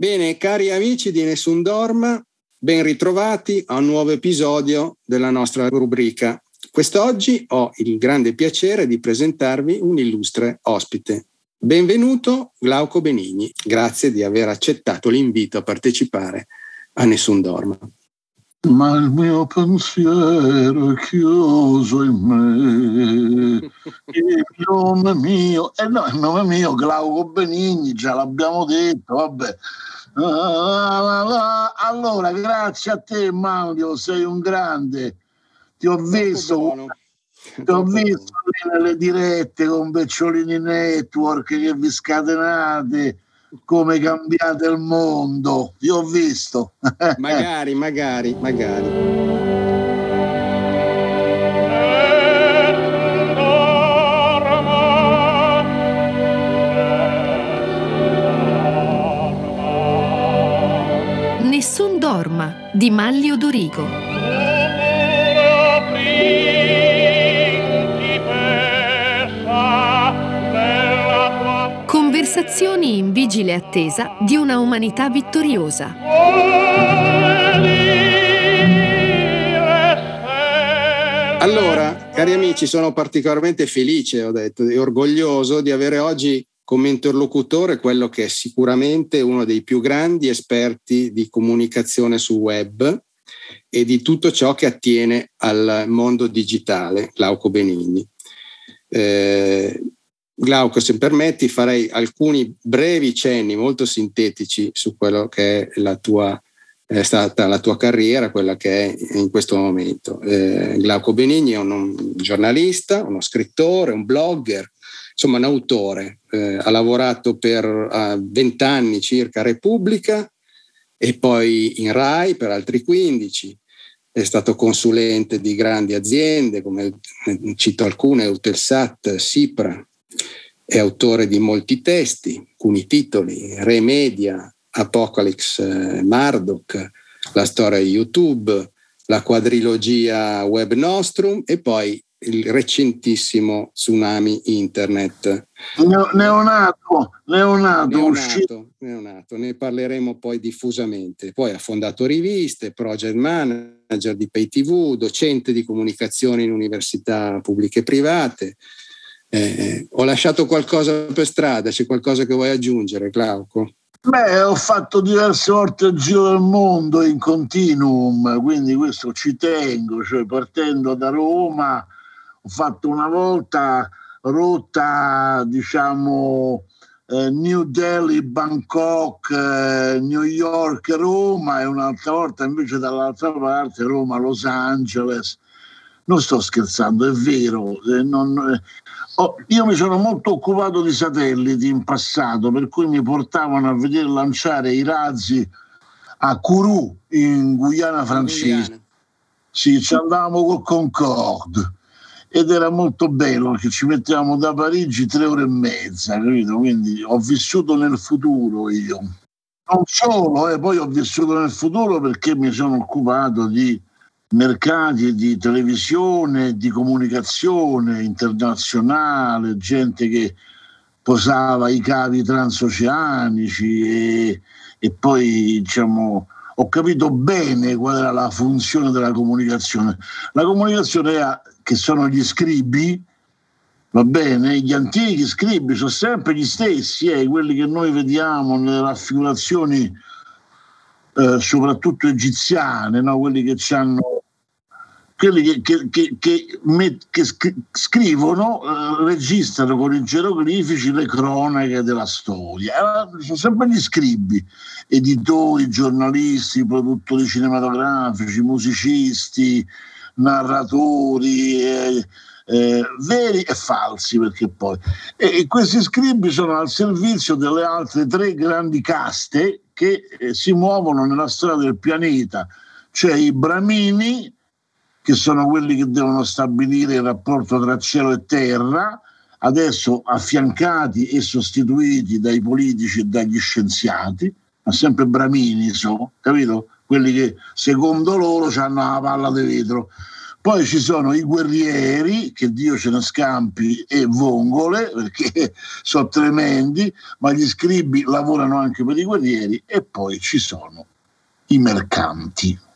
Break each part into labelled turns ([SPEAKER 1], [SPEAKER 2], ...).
[SPEAKER 1] Bene, cari amici di Nessun Dorma, ben ritrovati a un nuovo episodio della nostra rubrica. Quest'oggi ho il grande piacere di presentarvi un illustre ospite. Benvenuto Glauco Benigni, grazie di aver accettato l'invito a partecipare a Nessun Dorma.
[SPEAKER 2] Ma il mio pensiero è chiuso in me, il nome mio, e eh no, il nome mio Glauco Benigni, già l'abbiamo detto, vabbè. Allora, grazie a te Mario, sei un grande. Ti ho visto, ti ho visto nelle dirette con Becciolini Network che vi scatenate come cambiate il mondo. Io ho visto.
[SPEAKER 1] magari, magari, magari.
[SPEAKER 3] Nessun dorma di Maglio Dorigo. Conversazioni in vigile attesa di una umanità vittoriosa.
[SPEAKER 1] Allora, cari amici, sono particolarmente felice, ho detto, e orgoglioso di avere oggi come interlocutore quello che è sicuramente uno dei più grandi esperti di comunicazione sul web e di tutto ciò che attiene al mondo digitale, Glauco Benigni. Eh, Glauco, se permetti, farei alcuni brevi cenni molto sintetici su quello che è la tua, è stata la tua carriera, quella che è in questo momento. Eh, Glauco Benigni è un, un, giornalista, uno scrittore, un blogger, insomma un autore. Eh, ha lavorato per vent'anni circa a Repubblica e poi in RAI per altri 15 è stato consulente di grandi aziende come cito alcune, Eutelsat, Sipra, è autore di molti testi, alcuni titoli, Re Media, Apocalypse eh, Marduk, la storia di YouTube, la quadrilogia Web Nostrum e poi il recentissimo tsunami internet.
[SPEAKER 2] Neonato, neonato,
[SPEAKER 1] neonato, neonato, ne parleremo poi diffusamente. Poi ha fondato riviste, project manager di Pay TV, docente di comunicazione in università pubbliche e private, eh, ho lasciato qualcosa per strada, c'è qualcosa che vuoi aggiungere, Glauco?
[SPEAKER 2] Beh, ho fatto diverse volte il giro del mondo in continuum, quindi questo ci tengo, cioè partendo da Roma ho fatto una volta rotta, diciamo, eh, New Delhi, Bangkok, eh, New York, Roma e un'altra volta invece dall'altra parte Roma, Los Angeles. Non sto scherzando, è vero, eh, non, eh, Oh, io mi sono molto occupato di satelliti in passato, per cui mi portavano a vedere lanciare i razzi a Kourou in Guyana francese. Sì, ci andavamo col Concorde ed era molto bello perché ci mettevamo da Parigi tre ore e mezza, capito? Quindi ho vissuto nel futuro io. Non solo, eh, poi ho vissuto nel futuro perché mi sono occupato di mercati di televisione, di comunicazione internazionale, gente che posava i cavi transoceanici e, e poi diciamo, ho capito bene qual era la funzione della comunicazione. La comunicazione era che sono gli scribi, va bene, gli antichi scribi sono sempre gli stessi, eh, quelli che noi vediamo nelle raffigurazioni eh, soprattutto egiziane, no? quelli che hanno quelli che, che, che, che scrivono, eh, registrano con i geroglifici le cronache della storia. Eh, sono sempre gli scribi, editori, giornalisti, produttori cinematografici, musicisti, narratori. Eh, eh, veri e falsi perché poi e, e, questi scribi sono al servizio delle altre tre grandi caste che eh, si muovono nella storia del pianeta cioè i bramini che sono quelli che devono stabilire il rapporto tra cielo e terra, adesso affiancati e sostituiti dai politici e dagli scienziati, ma sempre bramini sono, capito? Quelli che secondo loro hanno la palla di vetro. Poi ci sono i guerrieri, che Dio ce ne scampi, e vongole, perché sono tremendi, ma gli scribi lavorano anche per i guerrieri, e poi ci sono i mercanti.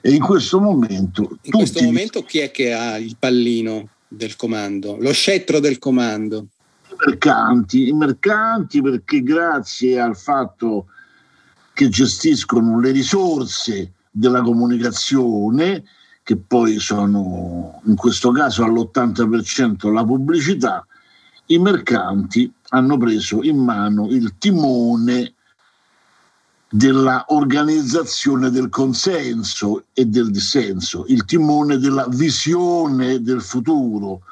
[SPEAKER 2] E in questo momento...
[SPEAKER 1] In questo momento chi è che ha il pallino del comando, lo scettro del comando?
[SPEAKER 2] I mercanti, i mercanti perché grazie al fatto che gestiscono le risorse della comunicazione, che poi sono in questo caso all'80% la pubblicità, i mercanti hanno preso in mano il timone della organizzazione del consenso e del dissenso, il timone della visione del futuro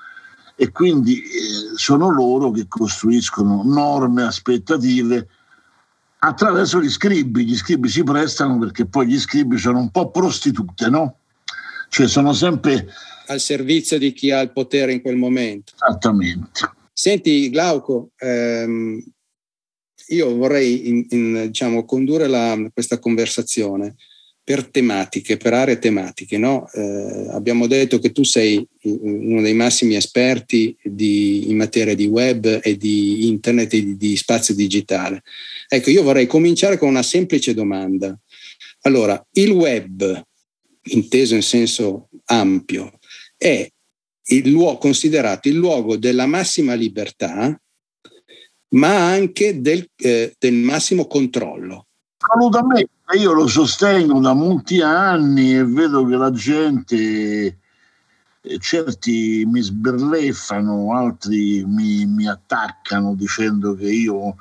[SPEAKER 2] e quindi eh, sono loro che costruiscono norme, aspettative attraverso gli scribi. Gli scribi si prestano perché poi gli scribi sono un po' prostitute, no? Cioè sono sempre
[SPEAKER 1] al servizio di chi ha il potere in quel momento.
[SPEAKER 2] Esattamente.
[SPEAKER 1] Senti, Glauco, ehm, io vorrei in, in, diciamo, condurre la, questa conversazione per tematiche, per aree tematiche. No? Eh, abbiamo detto che tu sei uno dei massimi esperti di, in materia di web e di internet e di, di spazio digitale. Ecco, io vorrei cominciare con una semplice domanda. Allora, il web, inteso in senso ampio, è il luogo, considerato il luogo della massima libertà, ma anche del, eh, del massimo controllo.
[SPEAKER 2] Assolutamente, io lo sostengo da molti anni e vedo che la gente, eh, certi mi sberleffano, altri mi, mi attaccano dicendo che io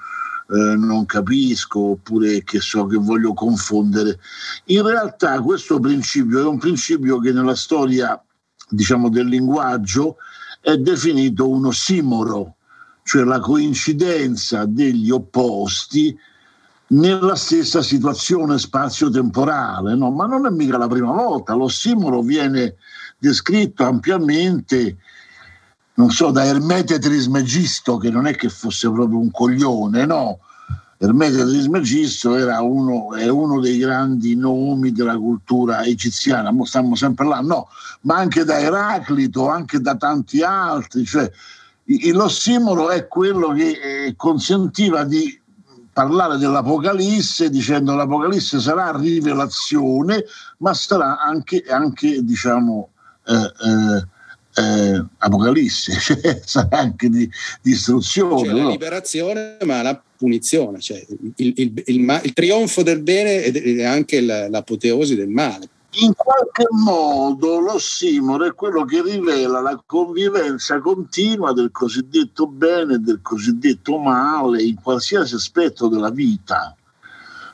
[SPEAKER 2] eh, non capisco oppure che so che voglio confondere. In realtà questo principio è un principio che nella storia diciamo, del linguaggio è definito un ossimoro, cioè la coincidenza degli opposti nella stessa situazione spazio-temporale, no? ma non è mica la prima volta, l'ossimoro viene descritto ampiamente non so, da Ermete Trismegisto, che non è che fosse proprio un coglione, no. Ermete Trismegisto era uno, è uno dei grandi nomi della cultura egiziana, Mo stiamo sempre là, no, ma anche da Eraclito, anche da tanti altri, cioè l'ossimolo è quello che eh, consentiva di parlare dell'Apocalisse dicendo l'Apocalisse sarà rivelazione, ma sarà anche, anche diciamo, eh, eh, eh, apocalisse, cioè sarà anche di, di istruzione.
[SPEAKER 1] Cioè, no? la liberazione, ma la punizione, cioè il, il, il, il trionfo del bene e anche l'apoteosi del male.
[SPEAKER 2] In qualche modo l'ossimoro è quello che rivela la convivenza continua del cosiddetto bene e del cosiddetto male in qualsiasi aspetto della vita.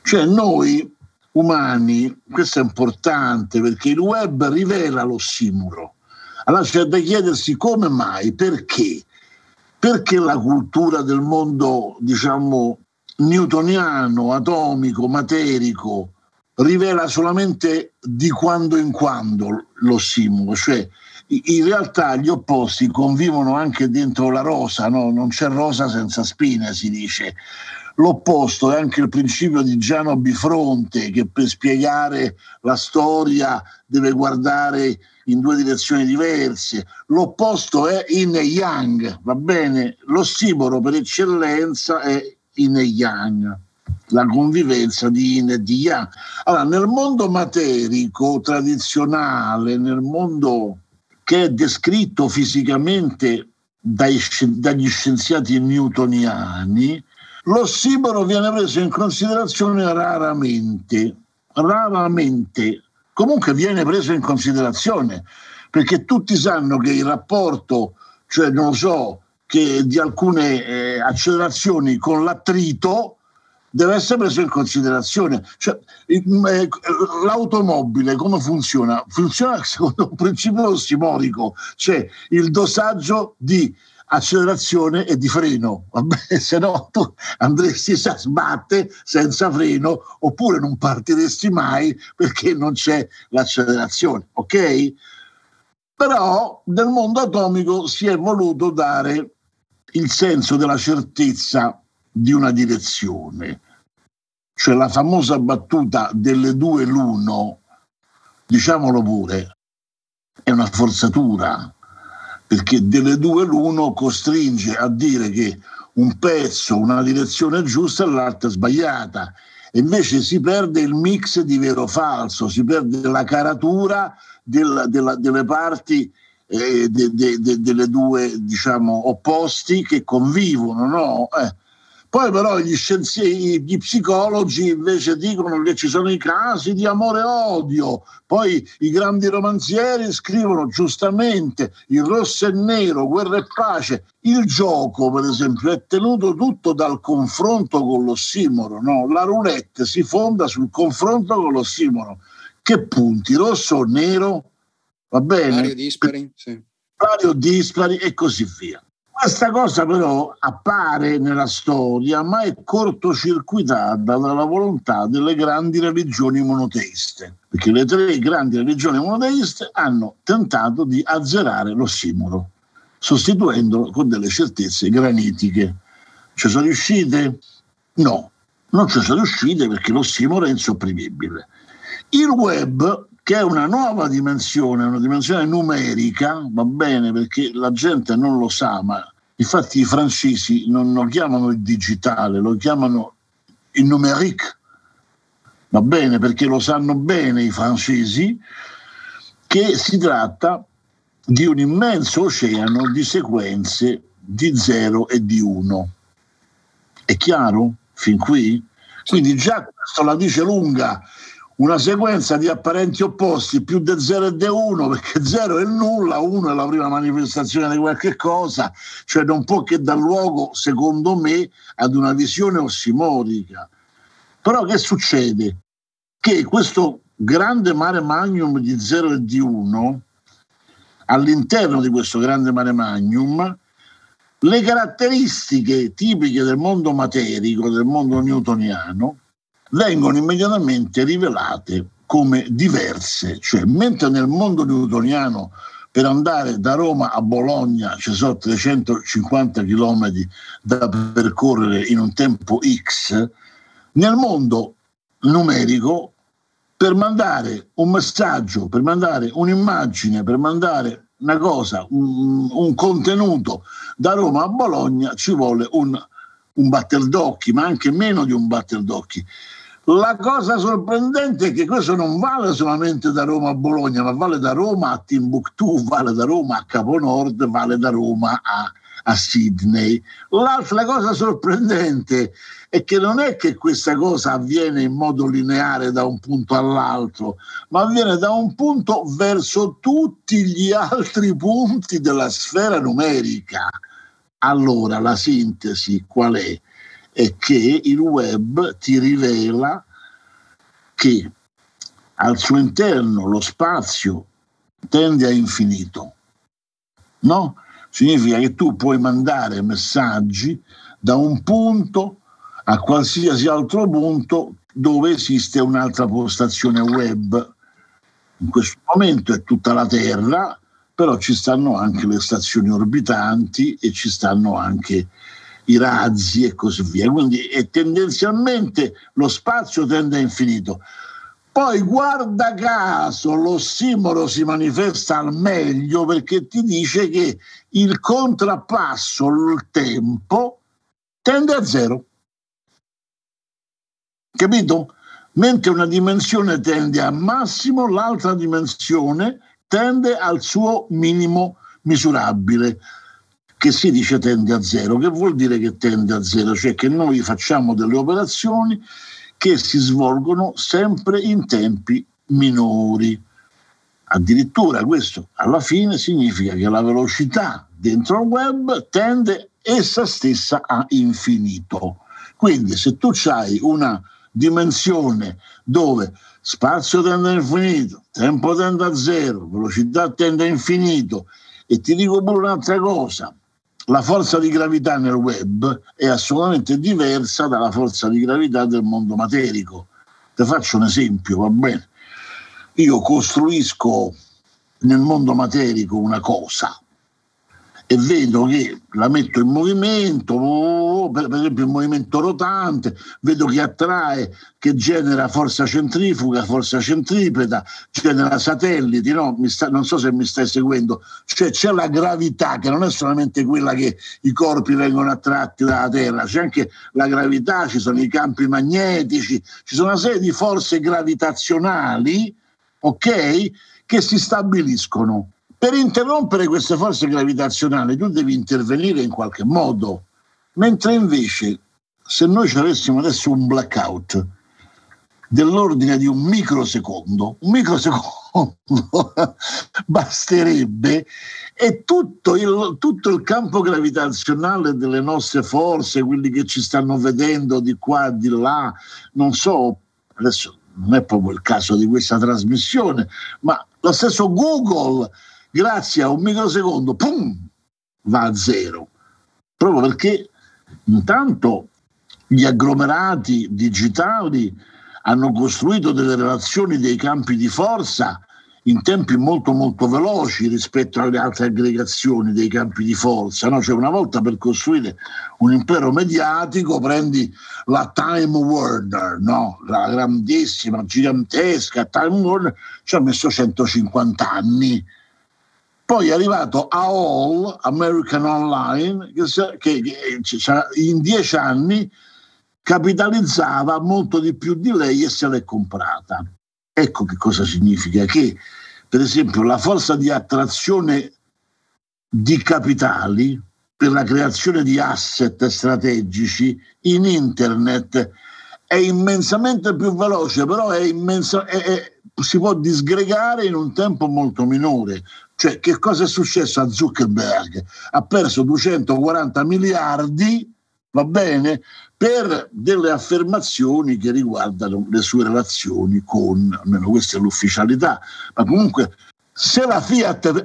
[SPEAKER 2] Cioè noi umani, questo è importante perché il web rivela l'ossimoro allora c'è da chiedersi come mai, perché? Perché la cultura del mondo, diciamo, newtoniano, atomico, materico, rivela solamente di quando in quando l'ossimolo, cioè in realtà gli opposti convivono anche dentro la rosa, no? non c'è rosa senza spine, si dice. L'opposto è anche il principio di Giano Bifronte, che per spiegare la storia deve guardare in due direzioni diverse. L'opposto è in yang, va bene? L'ossimoro per eccellenza è in yang, la convivenza di yin e di yang. Allora, nel mondo materico tradizionale, nel mondo che è descritto fisicamente dai, dagli scienziati newtoniani, l'ossimoro viene preso in considerazione raramente, raramente comunque viene preso in considerazione, perché tutti sanno che il rapporto, cioè non so, che di alcune eh, accelerazioni con l'attrito deve essere preso in considerazione. Cioè, eh, l'automobile come funziona? Funziona secondo un principio ossimorico, cioè il dosaggio di accelerazione e di freno, se no tu andresti a sbatte senza freno oppure non partiresti mai perché non c'è l'accelerazione, ok? Però nel mondo atomico si è voluto dare il senso della certezza di una direzione, cioè la famosa battuta delle due l'uno, diciamolo pure, è una forzatura, perché delle due l'uno costringe a dire che un pezzo, una direzione giusta e l'altra sbagliata. E invece si perde il mix di vero falso, si perde la caratura del, della, delle parti eh, de, de, de, delle due diciamo opposti che convivono. No? Eh. Poi però gli scienziati, gli psicologi invece dicono che ci sono i casi di amore e odio, poi i grandi romanzieri scrivono giustamente il rosso e nero, guerra e pace. Il gioco, per esempio, è tenuto tutto dal confronto con l'ossimoro, no? La roulette si fonda sul confronto con l'ossimoro. Che punti, rosso o nero? Va bene?
[SPEAKER 1] Vario dispari, sì.
[SPEAKER 2] Vario dispari e così via. Questa cosa però appare nella storia, ma è cortocircuitata dalla volontà delle grandi religioni monoteiste, perché le tre grandi religioni monoteiste hanno tentato di azzerare l'ossimoro, sostituendolo con delle certezze granitiche. Ci sono riuscite? No, non ci sono riuscite perché l'ossimoro è insopprimibile. Il web che è una nuova dimensione, una dimensione numerica, va bene perché la gente non lo sa, ma infatti i francesi non lo chiamano il digitale, lo chiamano il numerique, va bene perché lo sanno bene i francesi, che si tratta di un immenso oceano di sequenze di 0 e di 1. È chiaro? Fin qui? Quindi già questo la dice lunga una sequenza di apparenti opposti più di 0 e di 1 perché 0 è nulla, 1 è la prima manifestazione di qualche cosa, cioè non può che dar luogo, secondo me, ad una visione ossimorica. Però che succede? Che questo grande mare magnum di 0 e di 1, all'interno di questo grande mare magnum, le caratteristiche tipiche del mondo materico, del mondo newtoniano, vengono immediatamente rivelate come diverse, cioè mentre nel mondo newtoniano per andare da Roma a Bologna ci sono 350 km da percorrere in un tempo X, nel mondo numerico per mandare un messaggio, per mandare un'immagine, per mandare una cosa, un, un contenuto da Roma a Bologna ci vuole un, un batter d'occhi, ma anche meno di un batter d'occhi. La cosa sorprendente è che questo non vale solamente da Roma a Bologna, ma vale da Roma a Timbuktu, vale da Roma a Caponord, vale da Roma a, a Sydney. L'altra cosa sorprendente è che non è che questa cosa avviene in modo lineare da un punto all'altro, ma avviene da un punto verso tutti gli altri punti della sfera numerica. Allora la sintesi qual è? È che il web ti rivela che al suo interno lo spazio tende a infinito. No? Significa che tu puoi mandare messaggi da un punto a qualsiasi altro punto dove esiste un'altra postazione web. In questo momento è tutta la Terra, però ci stanno anche le stazioni orbitanti e ci stanno anche i razzi e così via. Quindi tendenzialmente lo spazio tende a infinito. Poi guarda caso l'ossimoro si manifesta al meglio perché ti dice che il contrappasso, il tempo, tende a zero. Capito? Mentre una dimensione tende a massimo, l'altra dimensione tende al suo minimo misurabile che si dice tende a zero. Che vuol dire che tende a zero? Cioè che noi facciamo delle operazioni che si svolgono sempre in tempi minori. Addirittura questo alla fine significa che la velocità dentro il web tende essa stessa a infinito. Quindi se tu hai una dimensione dove spazio tende a infinito, tempo tende a zero, velocità tende a infinito e ti dico pure un'altra cosa, la forza di gravità nel web è assolutamente diversa dalla forza di gravità del mondo materico. Ti faccio un esempio, va bene? Io costruisco nel mondo materico una cosa e vedo che la metto in movimento, oh, per, esempio in movimento rotante, vedo che attrae, che genera forza centrifuga, forza centripeta, genera satelliti, no? sta, non so se mi stai seguendo, cioè c'è la gravità che non è solamente quella che i corpi vengono attratti dalla Terra, c'è anche la gravità, ci sono i campi magnetici, ci sono una serie di forze gravitazionali, ok, che si stabiliscono per interrompere queste forze gravitazionali tu devi intervenire in qualche modo, mentre invece se noi ci avessimo adesso un blackout dell'ordine di un microsecondo, un microsecondo basterebbe e tutto il, tutto il, campo gravitazionale delle nostre forze, quelli che ci stanno vedendo di qua, di là, non so, adesso non è proprio il caso di questa trasmissione, ma lo stesso Google grazie a un microsecondo, pum, va a zero. Proprio perché intanto gli agglomerati digitali hanno costruito delle relazioni dei campi di forza in tempi molto molto veloci rispetto alle altre aggregazioni dei campi di forza. No? Cioè una volta per costruire un impero mediatico prendi la Time Warner, no? la grandissima, gigantesca Time Warner, ci ha messo 150 anni poi è arrivato AOL, American Online, che, che, che in dieci anni capitalizzava molto di più di lei e se l'è comprata. Ecco che cosa significa che, per esempio, la forza di attrazione di capitali per la creazione di asset strategici in internet è immensamente più veloce, però è immensa, è, è, si può disgregare in un tempo molto minore. Cioè, che cosa è successo a Zuckerberg? Ha perso 240 miliardi, va bene, per delle affermazioni che riguardano le sue relazioni con, almeno questa è l'ufficialità, ma comunque se la Fiat,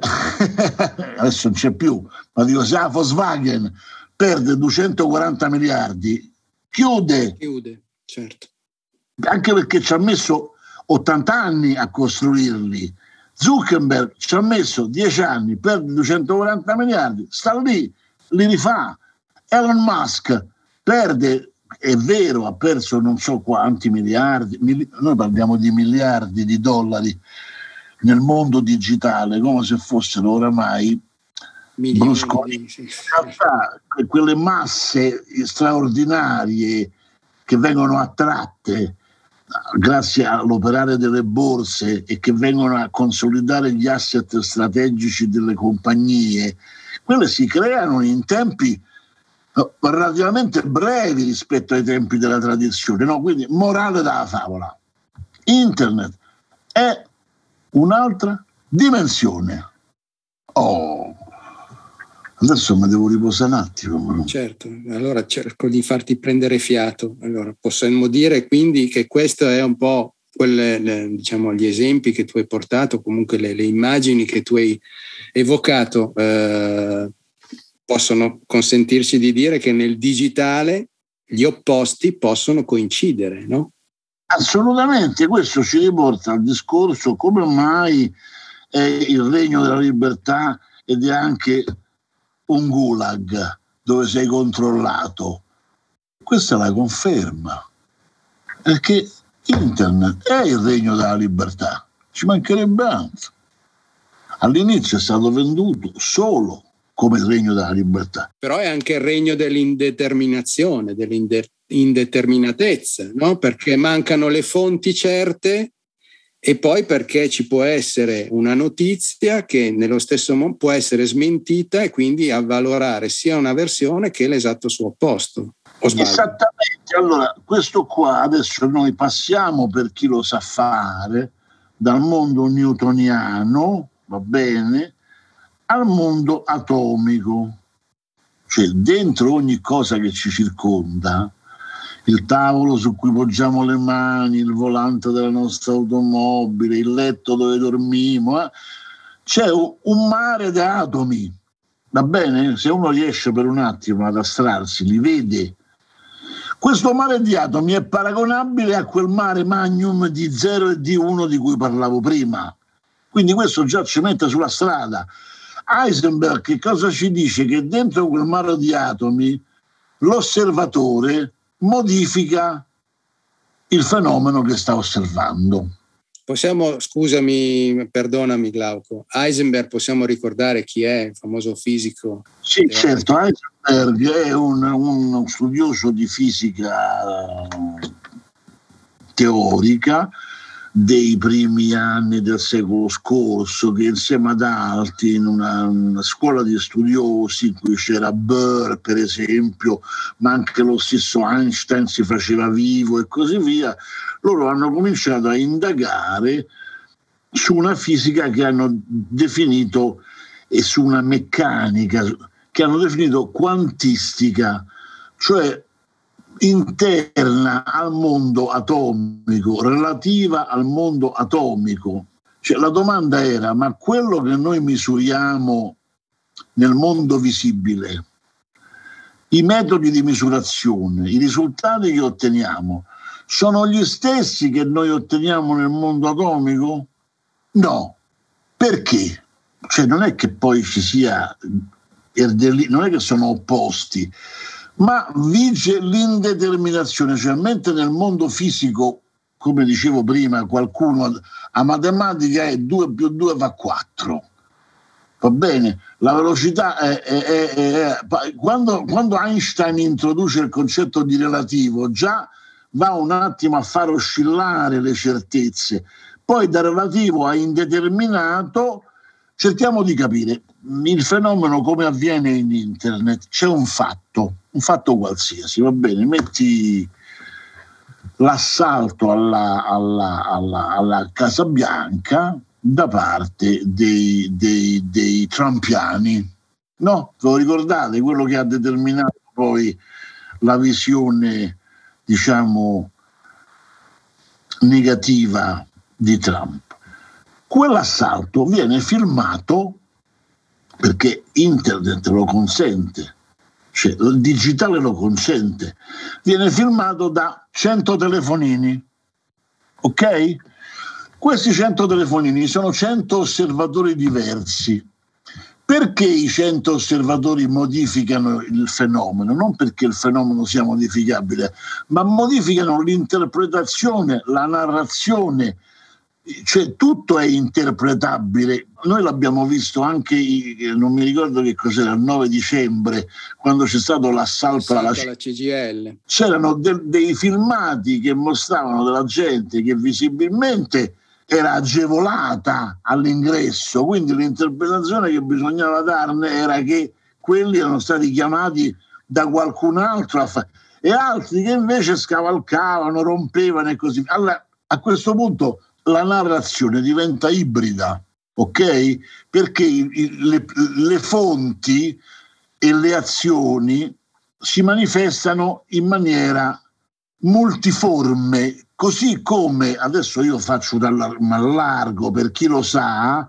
[SPEAKER 2] adesso non c'è più, ma dico se la Volkswagen perde 240 miliardi, chiude.
[SPEAKER 1] Chiude, certo.
[SPEAKER 2] Anche perché ci ha messo 80 anni a costruirli Zuckerberg ci ha messo 10 anni, perde 240 miliardi, sta lì, li rifà. Elon Musk perde, è vero, ha perso non so quanti miliardi, mili- noi parliamo di miliardi di dollari nel mondo digitale, come se fossero oramai brusconi. In realtà quelle masse straordinarie che vengono attratte grazie all'operare delle borse e che vengono a consolidare gli asset strategici delle compagnie, quelle si creano in tempi eh, relativamente brevi rispetto ai tempi della tradizione. No? Quindi, morale della favola, Internet è un'altra dimensione. Oh, Adesso mi devo riposare un attimo.
[SPEAKER 1] Certo, allora cerco di farti prendere fiato. Allora, possiamo dire quindi che questo è un po' quelle, le, diciamo, gli esempi che tu hai portato, comunque le, le immagini che tu hai evocato, eh, possono consentirci di dire che nel digitale gli opposti possono coincidere, no?
[SPEAKER 2] Assolutamente, questo ci riporta al discorso come mai è il regno della libertà ed è anche un gulag dove sei controllato. Questa è la conferma, perché internet è il regno della libertà, ci mancherebbe altro. All'inizio è stato venduto solo come il regno della libertà.
[SPEAKER 1] Però è anche il regno dell'indeterminazione, dell'indeterminatezza, no? perché mancano le fonti certe e poi perché ci può essere una notizia che nello stesso modo può essere smentita e quindi avvalorare sia una versione che l'esatto suo opposto.
[SPEAKER 2] Esattamente, allora questo qua adesso noi passiamo per chi lo sa fare dal mondo newtoniano, va bene, al mondo atomico, cioè dentro ogni cosa che ci circonda il tavolo su cui poggiamo le mani, il volante della nostra automobile, il letto dove dormiamo. Eh? C'è un mare di atomi, va bene? Se uno riesce per un attimo ad astrarsi, li vede. Questo mare di atomi è paragonabile a quel mare magnum di 0 e di 1 di cui parlavo prima. Quindi questo già ci mette sulla strada. Heisenberg che cosa ci dice? Che dentro quel mare di atomi l'osservatore modifica il fenomeno che sta osservando.
[SPEAKER 1] Possiamo, scusami, perdonami Glauco, Heisenberg possiamo ricordare chi è, il famoso fisico?
[SPEAKER 2] Sì, certo, Heisenberg è un, un studioso di fisica teorica dei primi anni del secolo scorso, che insieme ad altri in una, una, scuola di studiosi in cui c'era Bohr, per esempio, ma anche lo stesso Einstein si faceva vivo e così via, loro hanno cominciato a indagare su una fisica che hanno definito e su una meccanica che hanno definito quantistica, cioè interna al mondo atomico, relativa al mondo atomico. Cioè, la domanda era, ma quello che noi misuriamo nel mondo visibile, i metodi di misurazione, i risultati che otteniamo, sono gli stessi che noi otteniamo nel mondo atomico? No. Perché? Cioè, non è che poi ci sia, non è che sono opposti, ma vige l'indeterminazione, cioè mentre nel mondo fisico, come dicevo prima, qualcuno a matematica è 2 più 2 fa 4. Va bene, la velocità è, è, è, è quando, quando, Einstein introduce il concetto di relativo, già va un attimo a far oscillare le certezze. Poi da relativo a indeterminato cerchiamo di capire il fenomeno come avviene in internet. C'è un fatto, un fatto qualsiasi, va bene, metti l'assalto alla, alla, alla, alla Casa Bianca da parte dei, dei, dei trampiani. No, ve lo ricordate? Quello che ha determinato poi la visione, diciamo, negativa di Trump. Quell'assalto viene filmato perché internet lo consente, cioè il digitale lo consente, viene filmato da 100 telefonini, ok? Questi 100 telefonini sono 100 osservatori diversi. Perché i 100 osservatori modificano il fenomeno? Non perché il fenomeno sia modificabile, ma modificano l'interpretazione, la narrazione, cioè tutto è interpretabile. Noi l'abbiamo visto anche, non mi ricordo che cos'era, il 9 dicembre, quando c'è stato l'assalto alla, alla CGL. C'erano de- dei filmati che mostravano della gente che visibilmente era agevolata all'ingresso, quindi l'interpretazione che bisognava darne era che quelli erano stati chiamati da qualcun altro a fa- e altri che invece scavalcavano, rompevano e così via. Allora, a questo punto la narrazione diventa ibrida, ok? Perché le, le fonti e le azioni si manifestano in maniera multiforme, così come adesso io faccio dal largo per chi lo sa,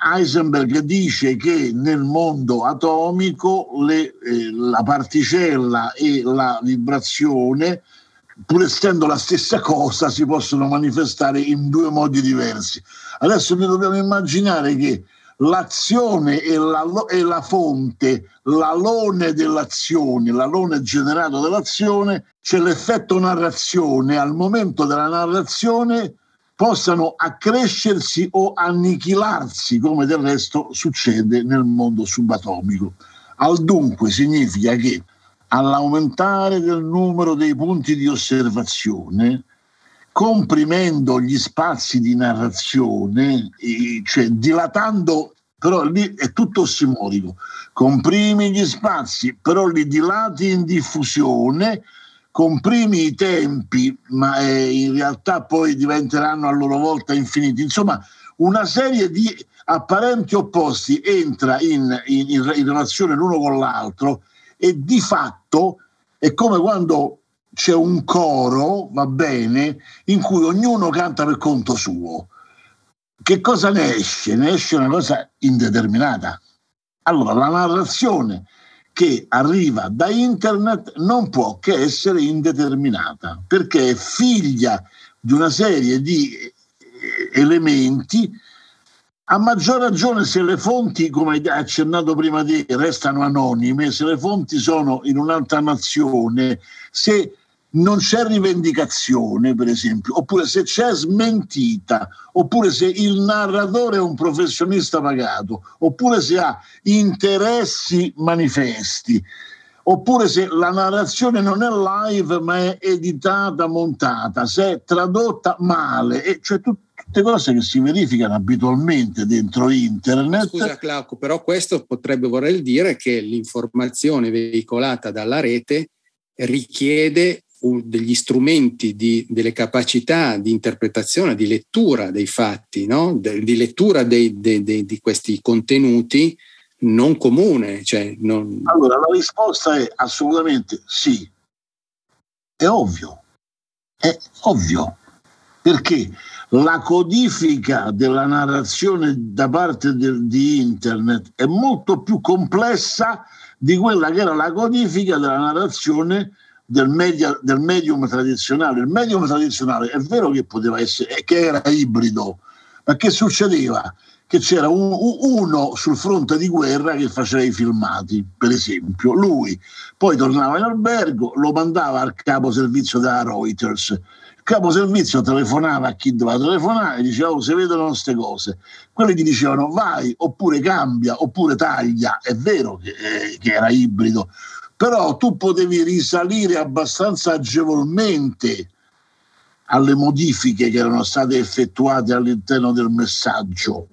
[SPEAKER 2] Heisenberg dice che nel mondo atomico le, eh, la particella e la vibrazione pur essendo la stessa cosa, si possono manifestare in due modi diversi. Adesso noi dobbiamo immaginare che l'azione è la, è la fonte, l'alone dell'azione, l'alone generato dall'azione, c'è l'effetto narrazione, al momento della narrazione possano accrescersi o annichilarsi, come del resto succede nel mondo subatomico. Al dunque significa che all'aumentare del numero dei punti di osservazione, comprimendo gli spazi di narrazione, cioè dilatando, però lì è tutto ossimorico, comprimi gli spazi, però li dilati in diffusione, comprimi i tempi, ma eh, in realtà poi diventeranno a loro volta infiniti. Insomma, una serie di apparenti opposti entra in, in, in relazione l'uno con l'altro e di fatto è come quando c'è un coro, va bene, in cui ognuno canta per conto suo. Che cosa ne esce? Ne esce una cosa indeterminata. Allora, la narrazione che arriva da internet non può che essere indeterminata, perché è figlia di una serie di elementi A maggior ragione se le fonti, come hai accennato prima di restano anonime, se le fonti sono in un'altra nazione, se non c'è rivendicazione, per esempio, oppure se c'è smentita, oppure se il narratore è un professionista pagato, oppure se ha interessi manifesti, oppure se la narrazione non è live ma è editata, montata, se è tradotta male, e cioè tutte cose che si verificano abitualmente dentro internet.
[SPEAKER 1] Scusa Claudio, però questo potrebbe voler dire che l'informazione veicolata dalla rete richiede degli strumenti, di, delle capacità di interpretazione, di lettura dei fatti, no? de, di lettura dei, dei, dei, di questi contenuti non comune. Cioè non...
[SPEAKER 2] Allora, la risposta è assolutamente sì. È ovvio, è ovvio, perché la codifica della narrazione da parte del, di internet è molto più complessa di quella che era la codifica della narrazione del, media, del medium tradizionale. Il medium tradizionale è vero che poteva essere, che era ibrido, ma che succedeva? che c'era un, uno sul fronte di guerra che faceva i filmati, per esempio, lui poi tornava in albergo, lo mandava al capo servizio della Reuters. Capo servizio telefonava a chi doveva telefonare diceva oh, se vedono queste cose. Quelli gli dicevano vai oppure cambia oppure taglia. È vero che, eh, che era ibrido, però tu potevi risalire abbastanza agevolmente alle modifiche che erano state effettuate all'interno del messaggio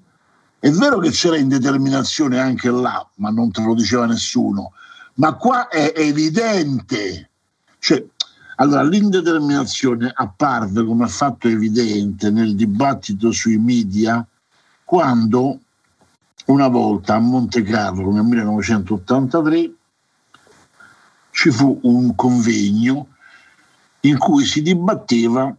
[SPEAKER 2] è vero che c'era indeterminazione anche là, ma non te lo diceva nessuno, ma qua è evidente. Cioè, allora, l'indeterminazione apparve come fatto evidente nel dibattito sui media quando una volta a Monte Carlo nel 1983 ci fu un convegno in cui si dibatteva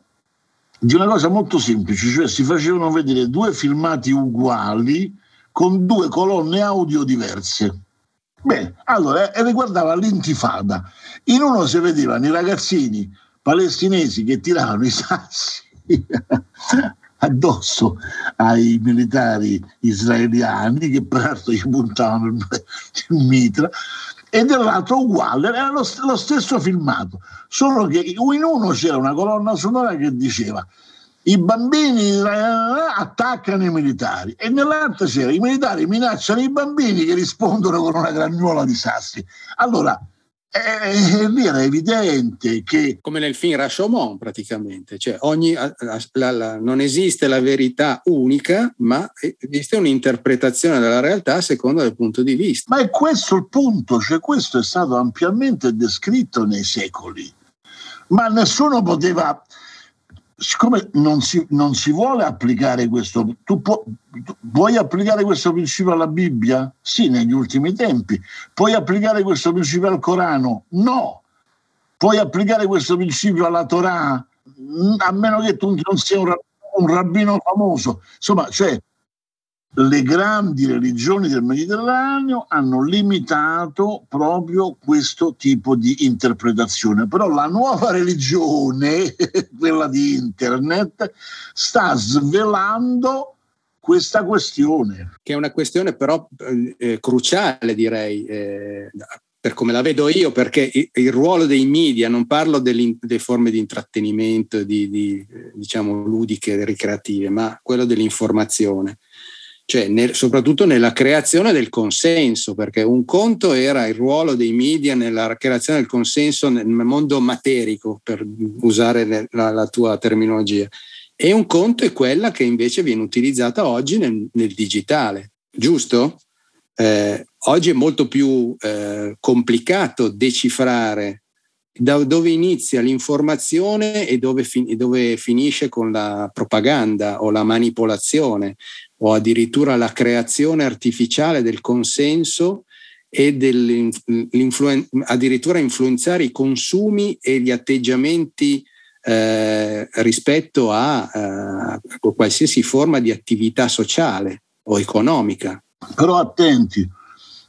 [SPEAKER 2] di una cosa molto semplice, cioè si facevano vedere due filmati uguali con due colonne audio diverse. Bene, allora riguardava l'intifada. In uno si vedevano i ragazzini palestinesi che tiravano i sassi addosso ai militari israeliani che peraltro gli puntavano il mitra e dell'altro uguale, era lo, lo stesso filmato, solo che in uno c'era una colonna sonora che diceva i bambini eh, attaccano i militari e nell'altro c'era i militari minacciano i bambini che rispondono con una gragnuola di sassi. Allora, lì era evidente che...
[SPEAKER 1] Come nel film Rashomon praticamente, cioè ogni, la, la, non esiste la verità unica, ma esiste un'interpretazione della realtà secondo il punto di vista.
[SPEAKER 2] Ma è questo il punto, cioè questo è stato ampiamente descritto nei secoli, ma nessuno poteva siccome non si, non si, vuole applicare questo, tu, pu, tu vuoi applicare questo principio alla Bibbia? Sì, negli ultimi tempi. Puoi applicare questo principio al Corano? No. Puoi applicare questo principio alla Torah? A meno che tu non sia un, un rabbino famoso. Insomma, cioè, le grandi religioni del Mediterraneo hanno limitato proprio questo tipo di interpretazione, però la nuova religione, quella di internet, sta svelando questa questione.
[SPEAKER 1] Che è una questione però eh, cruciale, direi, eh, per come la vedo io, perché il, ruolo dei media, non parlo delle forme di intrattenimento, di, di, diciamo ludiche, ricreative, ma quello dell'informazione cioè nel, soprattutto nella creazione del consenso, perché un conto era il ruolo dei media nella creazione del consenso nel mondo materico, per usare la, la tua terminologia, e un conto è quella che invece viene utilizzata oggi nel, nel digitale, giusto? Eh, oggi è molto più eh, complicato decifrare da dove inizia l'informazione e dove, fin- dove, finisce con la propaganda o la manipolazione o addirittura la creazione artificiale del consenso e addirittura influenzare i consumi e gli atteggiamenti eh, rispetto a, eh, qualsiasi forma di attività sociale o economica.
[SPEAKER 2] Però attenti,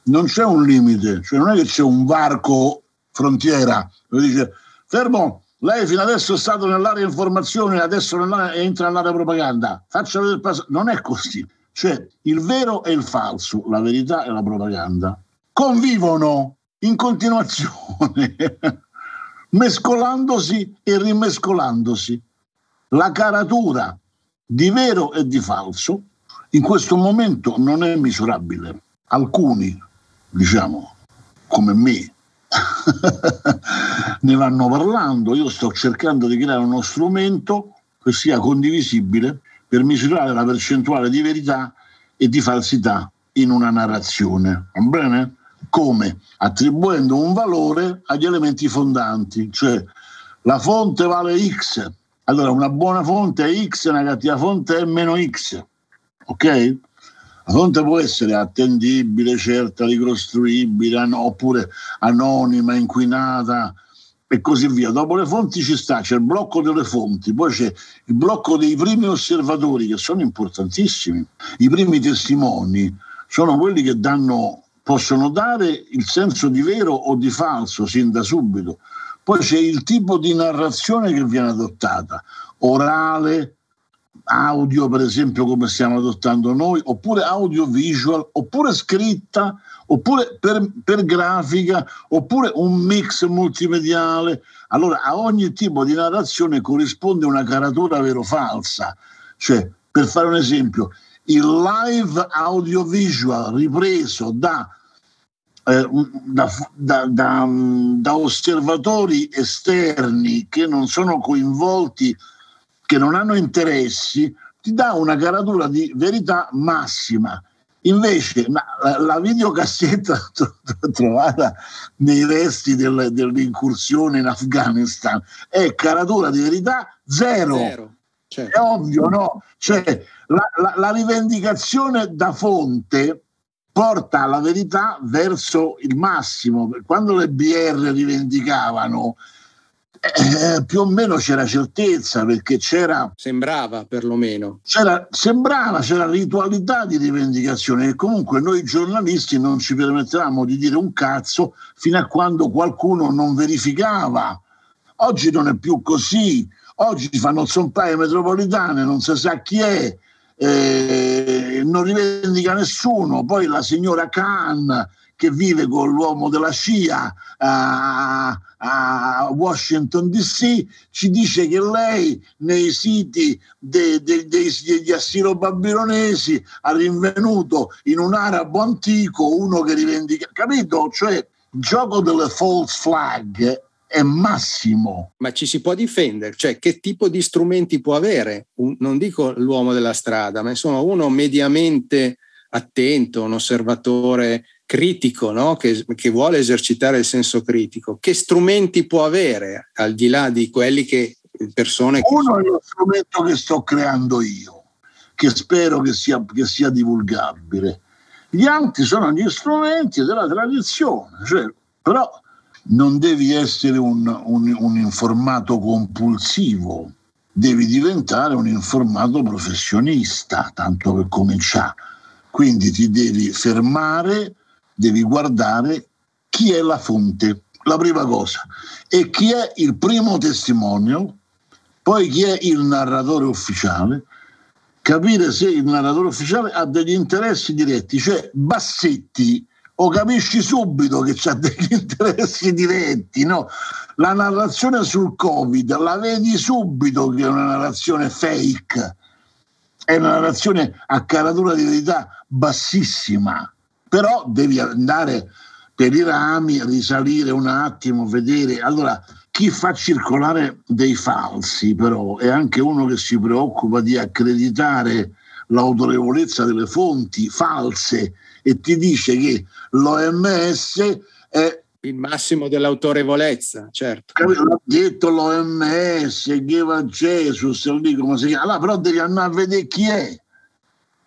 [SPEAKER 2] non c'è un limite, cioè non è che c'è un varco frontiera, dice fermo, lei fino adesso è stato nell'area informazione, adesso nell'area, entra nell'area propaganda. Faccia vedere Non è così. cioè il vero e il falso, la verità e la propaganda, convivono in continuazione, mescolandosi e rimescolandosi. La caratura di vero e di falso in questo momento non è misurabile. Alcuni, diciamo, come me, ne vanno parlando, io sto cercando di creare uno strumento che sia condivisibile per misurare la percentuale di verità e di falsità in una narrazione. Va bene? Come? Attribuendo un valore agli elementi fondanti, cioè la fonte vale X, allora una buona fonte è X, una cattiva fonte è meno X. Ok? La fonte può essere attendibile, certa, ricostruibile, oppure anonima, inquinata e così via. Dopo le fonti ci sta, c'è il blocco delle fonti, poi c'è il blocco dei primi osservatori che sono importantissimi. I primi testimoni sono quelli che danno, possono dare il senso di vero o di falso sin da subito. Poi c'è il tipo di narrazione che viene adottata, orale, audio per esempio come stiamo adottando noi, oppure audiovisual, oppure scritta, oppure per, per, grafica, oppure un mix multimediale. Allora a ogni tipo di narrazione corrisponde una caratura vero-falsa. Cioè, per fare un esempio, il live audiovisual ripreso da, eh, da, da, da osservatori esterni che non sono coinvolti che non hanno interessi, ti dà una caratura di verità massima. Invece la, la videocassetta trovata nei resti del, dell'incursione in Afghanistan è caratura di verità zero. zero certo. È ovvio, no? Cioè, la, la, la rivendicazione da fonte porta la verità verso il massimo. Quando le BR rivendicavano eh, più o meno c'era certezza perché c'era
[SPEAKER 1] sembrava perlomeno.
[SPEAKER 2] c'era, sembrava c'era ritualità di rivendicazione e comunque noi giornalisti non ci permettevamo di dire un cazzo fino a quando qualcuno non verificava. Oggi non è più così. Oggi fanno zompaie metropolitane non si sa chi è eh, non rivendica nessuno. Poi la signora Khan che vive con l'uomo della scia a, a Washington DC, ci dice che lei nei siti de, de, de, degli assiro-babilonesi ha rinvenuto in un arabo antico uno che rivendica, capito? Cioè il gioco delle false flag è massimo.
[SPEAKER 1] Ma ci si può difendere? Cioè, che tipo di strumenti può avere? Un, non dico l'uomo della strada, ma insomma uno mediamente attento, un osservatore critico, no? che, che, vuole esercitare il senso critico, che strumenti può avere al di là di quelli che persone... Che
[SPEAKER 2] Uno sono... è lo strumento che sto creando io, che spero che sia, che sia divulgabile. Gli altri sono gli strumenti della tradizione, cioè, però non devi essere un, un, un informato compulsivo, devi diventare un informato professionista, tanto per cominciare. Quindi ti devi fermare devi guardare chi è la fonte, la prima cosa, e chi è il primo testimonio, poi chi è il narratore ufficiale, capire se il narratore ufficiale ha degli interessi diretti, cioè Bassetti o capisci subito che ha degli interessi diretti, no? La narrazione sul Covid la vedi subito che è una narrazione fake, è una narrazione a caratura di verità bassissima però devi andare per i rami, risalire un attimo, vedere. Allora, chi fa circolare dei falsi, però, è anche uno che si preoccupa di accreditare l'autorevolezza delle fonti false e ti dice che l'OMS è
[SPEAKER 1] il massimo dell'autorevolezza, certo.
[SPEAKER 2] L'ha detto l'OMS, Gheva Jesus, lì come si chiama. Allora, però devi andare a vedere chi è.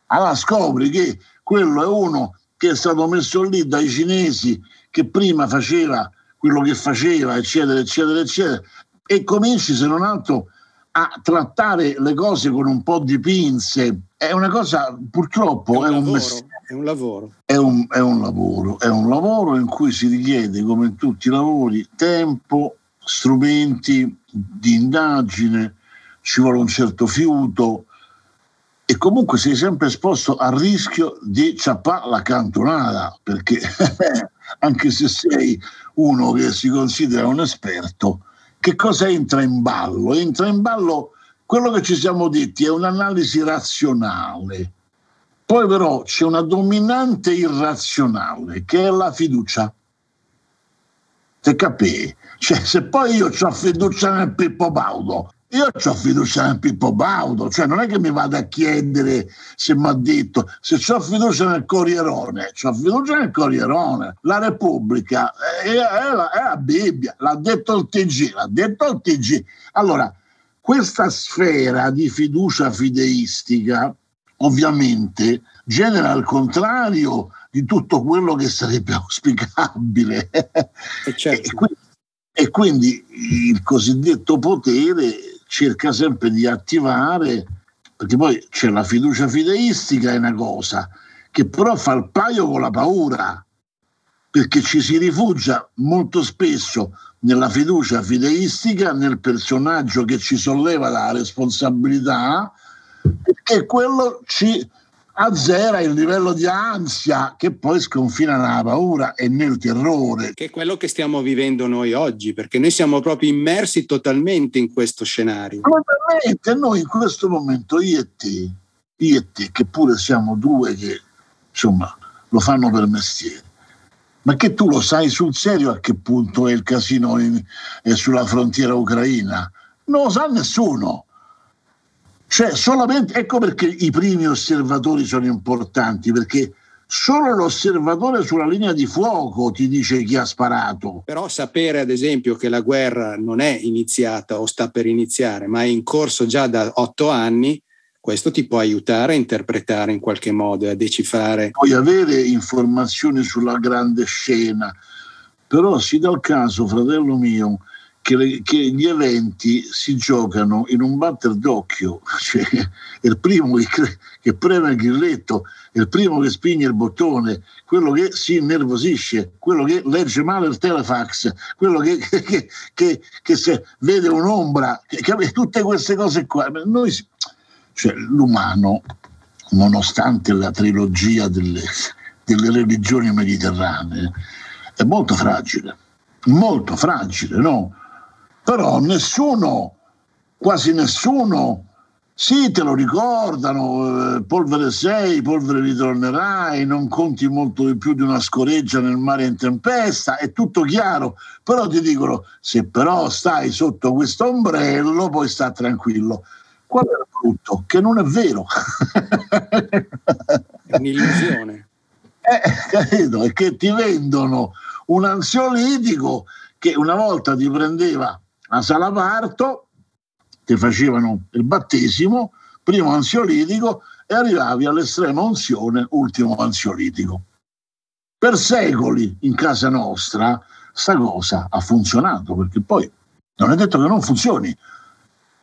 [SPEAKER 2] Allora scopri che quello è uno che è stato messo lì dai cinesi che prima faceva quello che faceva, eccetera, eccetera, eccetera, e cominci se non altro a trattare le cose con un po' di pinze. È una cosa, purtroppo,
[SPEAKER 1] è un, è un, mess- è un lavoro.
[SPEAKER 2] È un, è un lavoro, è un lavoro in cui si richiede, come in tutti i lavori, tempo, strumenti di indagine, ci vuole un certo fiuto, e comunque sei sempre esposto al rischio di ciappare la cantonata, perché anche se sei uno che si considera un esperto, che cosa entra in ballo? Entra in ballo quello che ci siamo detti, è un'analisi razionale. Poi però c'è una dominante irrazionale, che è la fiducia. Te capì? Cioè, se poi io ho fiducia nel Pippo Baudo, io ho fiducia nel Pippo Baudo, cioè non è che mi vada a chiedere se mi ha detto, se ho fiducia nel Corrierone, ho fiducia nel Corrierone. La Repubblica è, è, la, è la Bibbia, l'ha detto il TG, l'ha detto il TG. Allora, questa sfera di fiducia fideistica ovviamente genera il contrario di tutto quello che sarebbe auspicabile. E, certo. e, quindi, e quindi il cosiddetto potere cerca sempre di attivare, perché poi c'è la fiducia fideistica, è una cosa, che però fa il paio con la paura, perché ci si rifugia molto spesso nella fiducia fideistica nel personaggio che ci solleva la responsabilità, perché quello ci azzera il livello di ansia che poi sconfina nella paura e nel terrore.
[SPEAKER 1] Che è quello che stiamo vivendo noi oggi, perché noi siamo proprio immersi totalmente in questo scenario.
[SPEAKER 2] Totalmente, noi in questo momento, io e te, io e te, che pure siamo due che insomma lo fanno per mestiere. Ma che tu lo sai sul serio a che punto è il casino in, è sulla frontiera ucraina? Non lo sa nessuno. Cioè, solamente, ecco perché i primi osservatori sono importanti, perché solo l'osservatore sulla linea di fuoco ti dice chi ha sparato.
[SPEAKER 1] Però sapere, ad esempio, che la guerra non è iniziata o sta per iniziare, ma è in corso già da otto anni, questo ti può aiutare a interpretare in qualche modo e a decifrare.
[SPEAKER 2] Puoi avere informazioni sulla grande scena, però si dà il caso, fratello mio, che, le, che, gli eventi si giocano in un batter d'occhio, cioè il primo che, che preme il grilletto, il primo che spinge il bottone, quello che si innervosisce, quello che legge male il telefax, quello che, che, che, che se vede un'ombra, tutte queste cose qua. Noi, cioè, l'umano, nonostante la trilogia delle, delle religioni mediterranee, è molto fragile, molto fragile, no? Però nessuno, quasi nessuno, sì, te lo ricordano, eh, polvere sei, polvere ritornerai, non conti molto di più di una scoreggia nel mare in tempesta, è tutto chiaro, però ti dicono, se però stai sotto questo ombrello, puoi stare tranquillo. Qual è il brutto? Che non è vero.
[SPEAKER 1] È un'illusione.
[SPEAKER 2] Eh, capito? È che ti vendono un ansiolitico che una volta ti prendeva a Salavarto, ti facevano il battesimo, primo ansiolitico, e arrivavi all'estrema unzione, ultimo ansiolitico. Per secoli in casa nostra sta cosa ha funzionato, perché poi non è detto che non funzioni,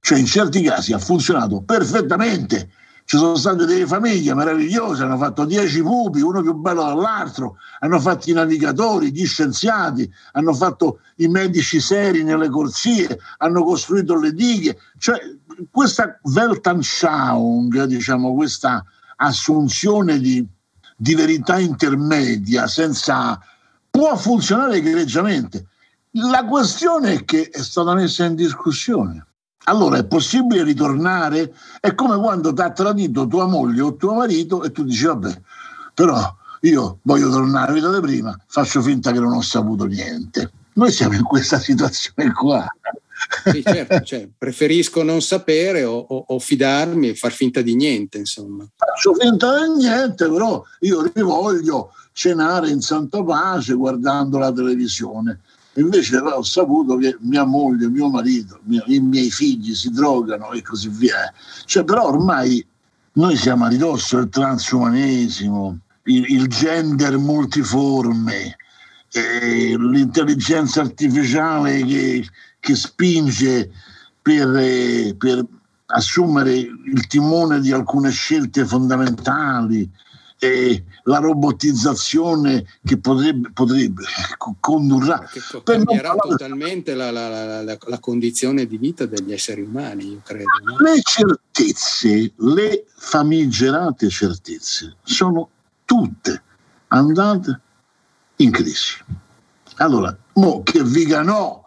[SPEAKER 2] cioè in certi casi ha funzionato perfettamente ci sono state delle famiglie meravigliose, hanno fatto dieci pupi, uno più bello dell'altro, hanno fatto i navigatori, gli scienziati, hanno fatto i medici seri nelle corsie, hanno costruito le dighe. Cioè, questa Weltanschauung, diciamo, questa assunzione di, di verità intermedia senza può funzionare egregiamente. La questione è che è stata messa in discussione. Allora è possibile ritornare? È come quando ti ha tradito tua moglie o tuo marito e tu dici vabbè, però io voglio tornare alla vita di prima, faccio finta che non ho saputo niente. Noi siamo in questa situazione qua.
[SPEAKER 1] Sì, certo, cioè, preferisco non sapere o, o, o, fidarmi e far finta di niente, insomma.
[SPEAKER 2] Faccio finta di niente, però io rivoglio cenare in santa pace guardando la televisione. Invece ho saputo che mia moglie, mio marito, mio, i miei figli si drogano e così via. Cioè, però ormai noi siamo a ridosso del transumanesimo, il, il gender multiforme, eh, l'intelligenza artificiale che, che spinge per, eh, per, assumere il timone di alcune scelte fondamentali, e la robotizzazione che potrebbe, potrebbe condurrà.
[SPEAKER 1] Che cambierà totalmente la, la, la, la, condizione di vita degli esseri umani, io credo. No?
[SPEAKER 2] Le certezze, le famigerate certezze, sono tutte andate in crisi. Allora, mo che Viganò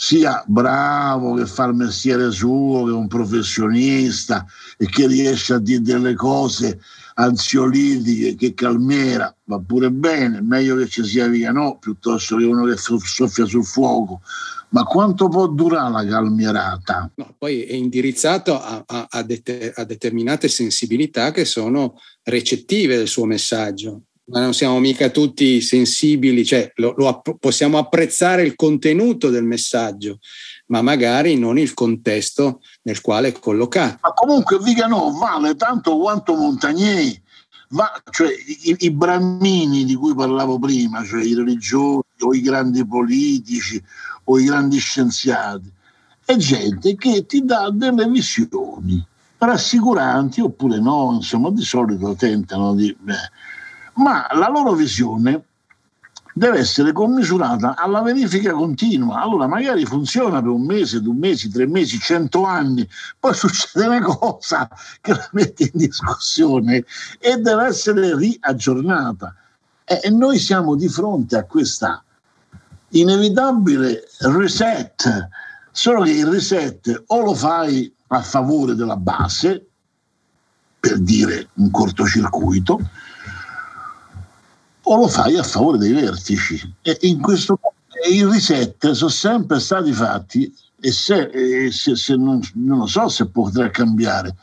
[SPEAKER 2] sia bravo, che fa il mestiere suo, che è un professionista e che riesce a dire delle cose ansiolitiche, che calmiera, va pure bene, meglio che ci sia Viganò piuttosto che uno che soffia sul fuoco. Ma quanto può durare la calmierata?
[SPEAKER 1] No, poi è indirizzato a, a, a, det- a determinate sensibilità che sono recettive del suo messaggio ma non siamo mica tutti sensibili, cioè lo, lo, possiamo apprezzare il contenuto del messaggio, ma magari non il contesto nel quale è collocato.
[SPEAKER 2] Ma comunque Viganò vale tanto quanto Montagnier, va, cioè i, i brammini di cui parlavo prima, cioè i religiosi o i grandi politici o i grandi scienziati, è gente che ti dà delle visioni rassicuranti oppure no, insomma di solito tentano di... Beh, ma la loro visione deve essere commisurata alla verifica continua. Allora magari funziona per un mese, due mesi, tre mesi, cento anni, poi succede una cosa che la mette in discussione e deve essere riaggiornata. E noi siamo di fronte a questa inevitabile reset, solo che il reset o lo fai a favore della base, per dire un cortocircuito, o lo fai a favore dei vertici. E in questo modo i reset sono sempre stati fatti e se, e se, se non, non, lo so se potrà cambiare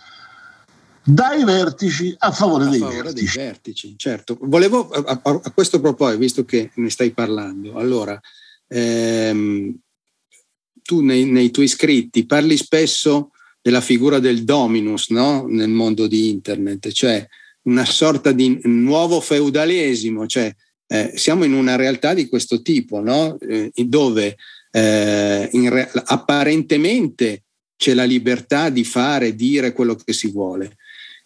[SPEAKER 2] dai vertici a favore, a dei, favore vertici.
[SPEAKER 1] dei, vertici. Certo, volevo a, a, a, questo proposito, visto che ne stai parlando, allora ehm, tu nei, nei, tuoi scritti parli spesso della figura del dominus no? nel mondo di internet, cioè una sorta di nuovo feudalesimo, cioè eh, siamo in una realtà di questo tipo, no? eh, dove eh, re- apparentemente c'è la libertà di fare, dire quello che si vuole,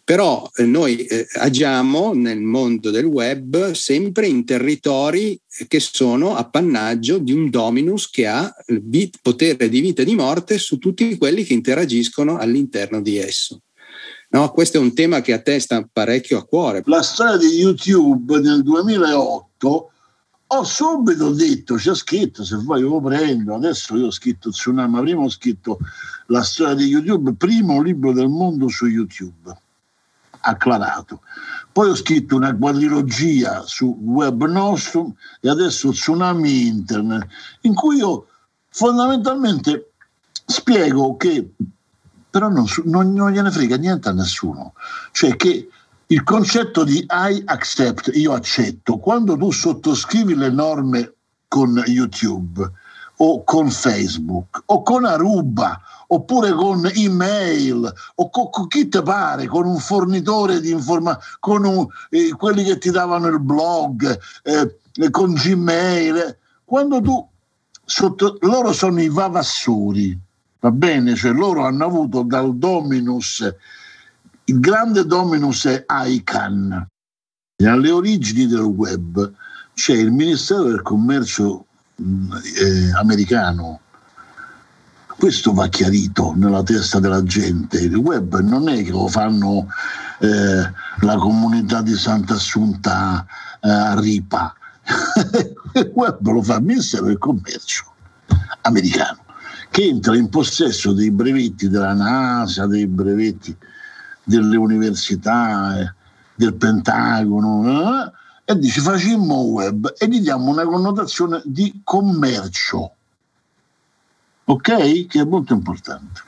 [SPEAKER 1] però eh, noi eh, agiamo nel mondo del web sempre in territori che sono appannaggio di un dominus che ha il potere di vita e di morte su tutti quelli che interagiscono all'interno di esso. No, questo è un tema che a te parecchio a cuore.
[SPEAKER 2] La storia di YouTube nel 2008 ho subito detto, c'è scritto, se vuoi lo prendo, adesso io ho scritto Tsunami, ma prima ho scritto la storia di YouTube, primo libro del mondo su YouTube, acclarato. Poi ho scritto una quadrilogia su Web Nostrum e adesso Tsunami Internet, in cui io fondamentalmente spiego che però non, non, non gliene frega niente a nessuno. Cioè che il concetto di I accept, io accetto, quando tu sottoscrivi le norme con YouTube o con Facebook o con Aruba oppure con email o con, con chi ti pare, con un fornitore di informazioni, con un, eh, quelli che ti davano il blog, eh, con Gmail, quando tu sotto, loro sono i vavassori va bene? Cioè loro hanno avuto dal Dominus, il grande Dominus è ICANN, alle origini del web c'è il Ministero del Commercio mm, eh, americano. Questo va chiarito nella testa della gente. Il web non è che lo fanno eh, la comunità di Sant'Assunta eh, a Ripa. il web lo fa il Ministero del Commercio americano che entra in possesso dei brevetti della NASA, dei brevetti delle università, eh, del Pentagono, eh, e dice facciamo web e gli diamo una connotazione di commercio, ok? Che è molto importante.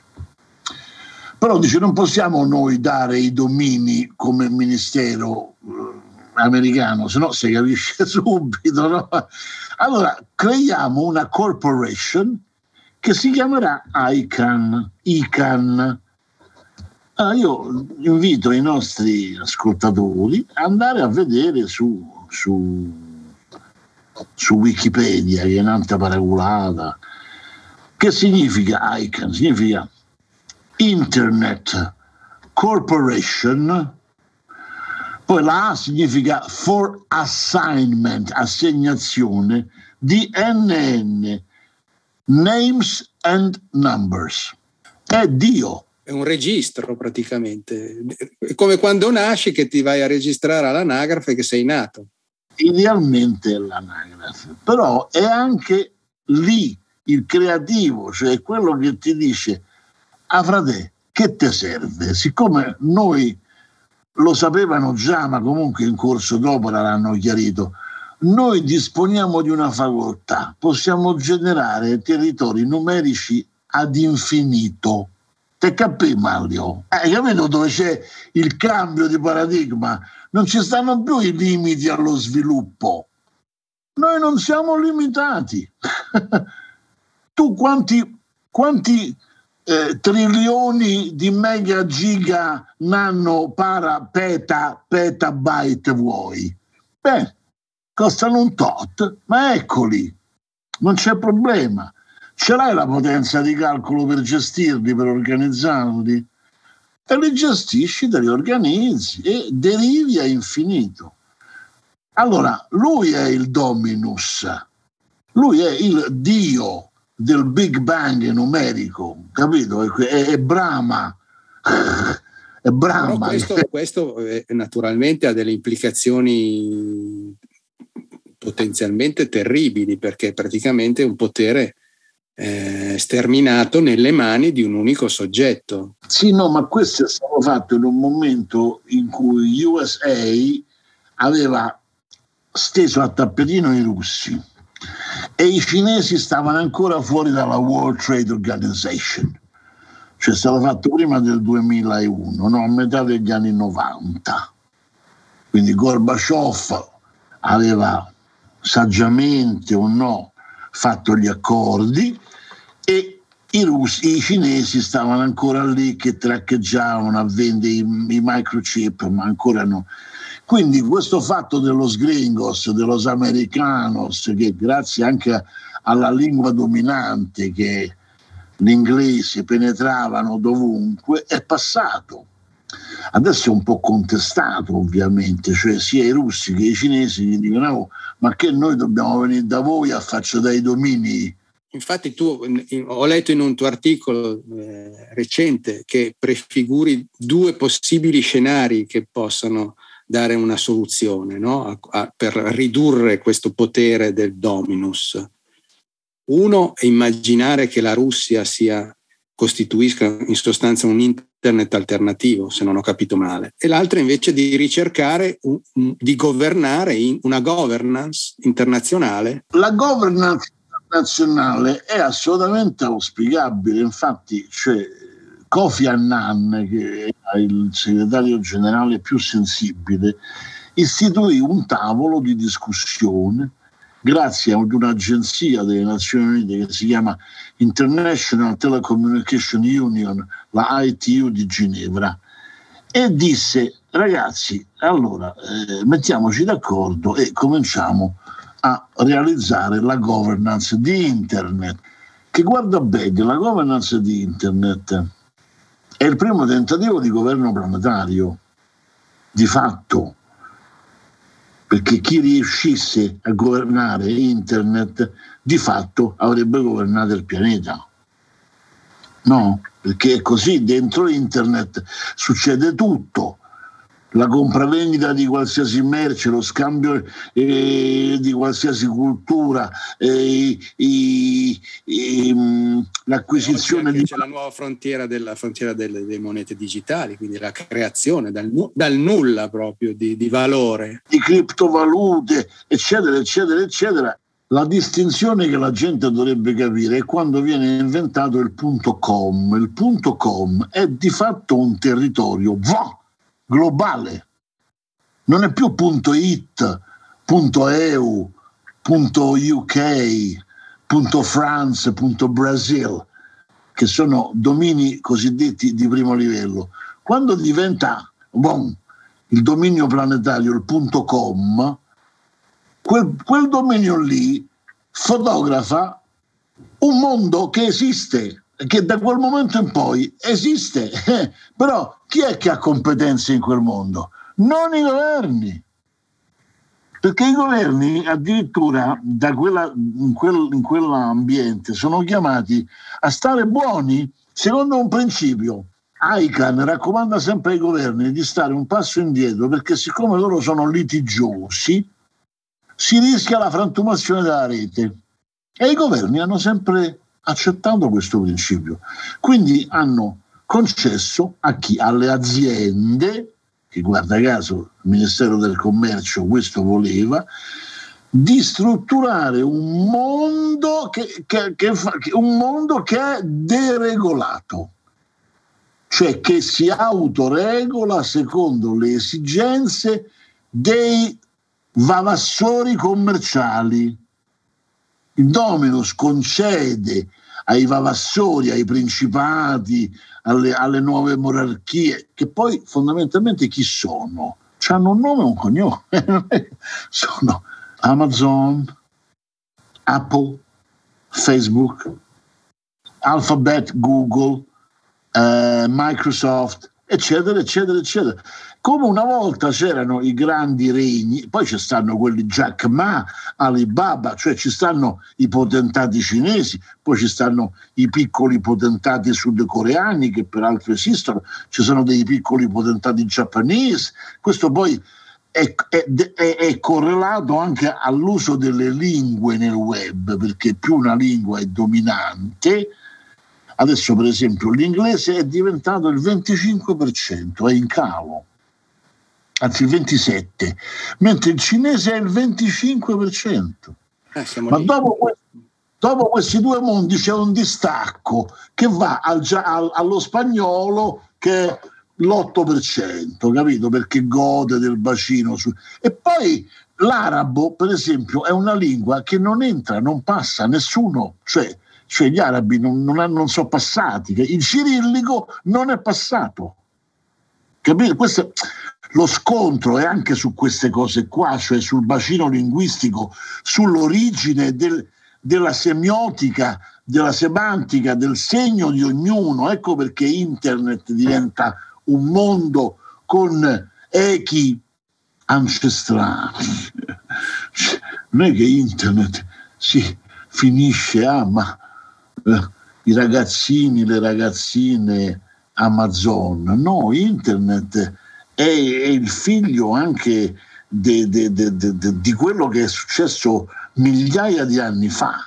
[SPEAKER 2] Però dice non possiamo noi dare i domini come ministero eh, americano, se no si capisce subito. No? Allora creiamo una corporation che si chiamerà ICANN. ICANN. Allora io invito i nostri ascoltatori ad andare a vedere su, su, su Wikipedia, che è un'altra paraculata, che significa ICANN? Significa Internet Corporation Poi la A significa for assignment, assegnazione di NN, names and numbers. È Dio.
[SPEAKER 1] È un registro praticamente. È come quando nasci che ti vai a registrare all'anagrafe che sei nato.
[SPEAKER 2] Idealmente è l'anagrafe, però è anche lì il creativo, cioè quello che ti dice, ah frate, che ti serve? Siccome noi lo sapevano già, ma comunque in corso d'opera l'hanno chiarito, noi disponiamo di una facoltà, possiamo generare territori numerici ad infinito. Te capì Mario? Hai capito dove c'è il cambio di paradigma? Non ci stanno più i limiti allo sviluppo. Noi non siamo limitati. tu quanti, quanti eh, trilioni di mega giga nano para peta petabyte vuoi? Beh, costano un tot, ma eccoli, non c'è problema. Ce l'hai la potenza di calcolo per gestirli, per organizzarli? E li gestisci, te li organizzi e derivi a infinito. Allora, lui è il dominus, lui è il dio del Big Bang numerico, capito? È, è Brahma. è Brahma.
[SPEAKER 1] Questo, questo naturalmente ha delle implicazioni potenzialmente terribili perché praticamente un potere eh, sterminato nelle mani di un unico soggetto.
[SPEAKER 2] Sì, no, ma questo è stato fatto in un momento in cui USA aveva steso a tappetino i russi e i cinesi stavano ancora fuori dalla World Trade Organization. Cioè è stato fatto prima del 2001, no? a metà degli anni 90. Quindi Gorbaciov aveva saggiamente o no fatto gli accordi e i, russi, i cinesi stavano ancora lì che traccheggiavano a vendere i, i microchip, ma ancora no. Quindi questo fatto dello sgringos, dello americanos, che grazie anche alla lingua dominante che l'inglese penetravano dovunque, è passato. Adesso è un po' contestato ovviamente, cioè sia i russi che i cinesi gli dicono oh, ma che noi dobbiamo venire da voi a faccia dai domini
[SPEAKER 1] Infatti tu ho letto in un tuo articolo eh, recente che prefiguri due possibili scenari che possano dare una soluzione no? a, a, per ridurre questo potere del dominus. Uno è immaginare che la Russia sia, costituisca in sostanza un internet alternativo, se non ho capito male, e l'altro invece di ricercare, di governare una governance internazionale.
[SPEAKER 2] La governance internazionale è assolutamente auspicabile, infatti cioè, Kofi Annan, che è il segretario generale più sensibile, istituì un tavolo di discussione grazie ad un'agenzia delle Nazioni Unite che si chiama International Telecommunication Union, la ITU di Ginevra, e disse ragazzi, allora eh, mettiamoci d'accordo e cominciamo a realizzare la governance di Internet, che guarda bene, la governance di Internet è il primo tentativo di governo planetario, di fatto, perché chi riuscisse a governare Internet di fatto avrebbe governato il pianeta. No, perché è così, dentro Internet succede tutto la compravendita di qualsiasi merce, lo scambio eh, di qualsiasi cultura, eh, i, i, mm, l'acquisizione
[SPEAKER 1] di... C'è la nuova frontiera, della, frontiera delle, delle, monete digitali, quindi la creazione dal, dal nulla proprio di, di valore.
[SPEAKER 2] Di criptovalute, eccetera, eccetera, eccetera. La distinzione che la gente dovrebbe capire è quando viene inventato il punto com. Il punto com è di fatto un territorio va, globale. Non è più punto .it, punto .eu, punto .uk, punto .france, punto .brasil, che sono domini cosiddetti di primo livello. Quando diventa bon, il dominio planetario, il punto .com, quel, quel dominio lì fotografa un mondo che esiste, che da quel momento in poi esiste, però chi è che ha competenze in quel mondo? non i governi. Perché i governi addirittura quella, in, quel, in quell'ambiente sono chiamati a stare buoni secondo un principio. ICAN raccomanda sempre ai governi di stare un passo indietro perché siccome loro sono litigiosi si rischia la frantumazione della rete e i governi hanno sempre accettato questo principio. Quindi hanno concesso a chi? Alle aziende, che guarda caso il Ministero del Commercio questo voleva, di strutturare un mondo che, che, che, un mondo che è deregolato, cioè che si autoregola secondo le esigenze dei vavassori commerciali. Il Dominus concede ai vavassori, ai principati, alle, alle nuove monarchie, che poi fondamentalmente chi sono? Hanno un nome e un cognome. sono Amazon, Apple, Facebook, Alphabet, Google, eh, Microsoft, eccetera, eccetera, eccetera. Come una volta c'erano i grandi regni, poi ci stanno quelli Jack Ma, Alibaba, cioè ci stanno i potentati cinesi, poi ci stanno i piccoli potentati sudcoreani che peraltro esistono, ci sono dei piccoli potentati giapponesi, questo poi è, è, è, è, correlato anche all'uso delle lingue nel web, perché più una lingua è dominante, adesso per esempio l'inglese è diventato il 25%, è in calo anzi il 27, mentre il cinese è il 25%. Eh, Ma dopo, dopo, questi due mondi c'è un distacco che va al, al, allo spagnolo che è l'8%, capito? Perché gode del bacino. Su... E poi l'arabo, per esempio, è una lingua che non entra, non passa nessuno, cioè, cioè gli arabi non, non, non sono passati, il cirillico non è passato. Capito? Questo, lo scontro è anche su queste cose qua, cioè sul bacino linguistico, sull'origine del, della semiotica, della semantica, del segno di ognuno. Ecco perché internet diventa un mondo con echi ancestrali. Non è che internet si finisce a, ah, ma eh, i ragazzini, le ragazzine Amazon. No, internet è, è il figlio anche de, de, de, di quello che è successo migliaia di anni fa.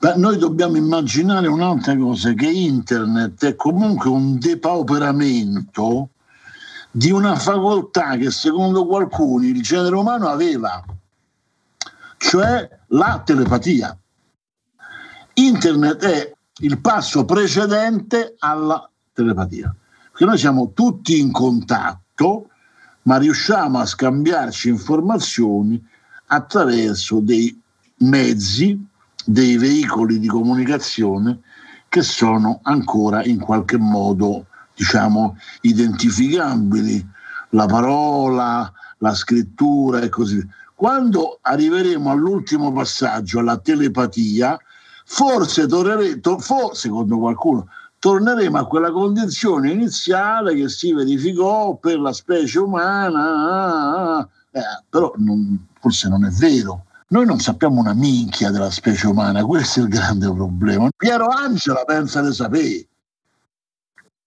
[SPEAKER 2] Ma noi dobbiamo immaginare un'altra cosa, che internet è comunque un depauperamento di una facoltà che secondo qualcuno il genere umano aveva, cioè la telepatia. Internet è il passo precedente alla telepatia, perché noi siamo tutti in contatto detto, ma riusciamo a scambiarci informazioni attraverso dei mezzi, dei veicoli di comunicazione che sono ancora in qualche modo, diciamo, identificabili, la parola, la scrittura e così via. Quando arriveremo all'ultimo passaggio, alla telepatia, forse torneremo, for, secondo qualcuno, torneremo a quella condizione iniziale che si verificò per la specie umana, eh, però non, forse non è vero. Noi non sappiamo una minchia della specie umana, questo è il grande problema. Piero Angela pensa di sapere.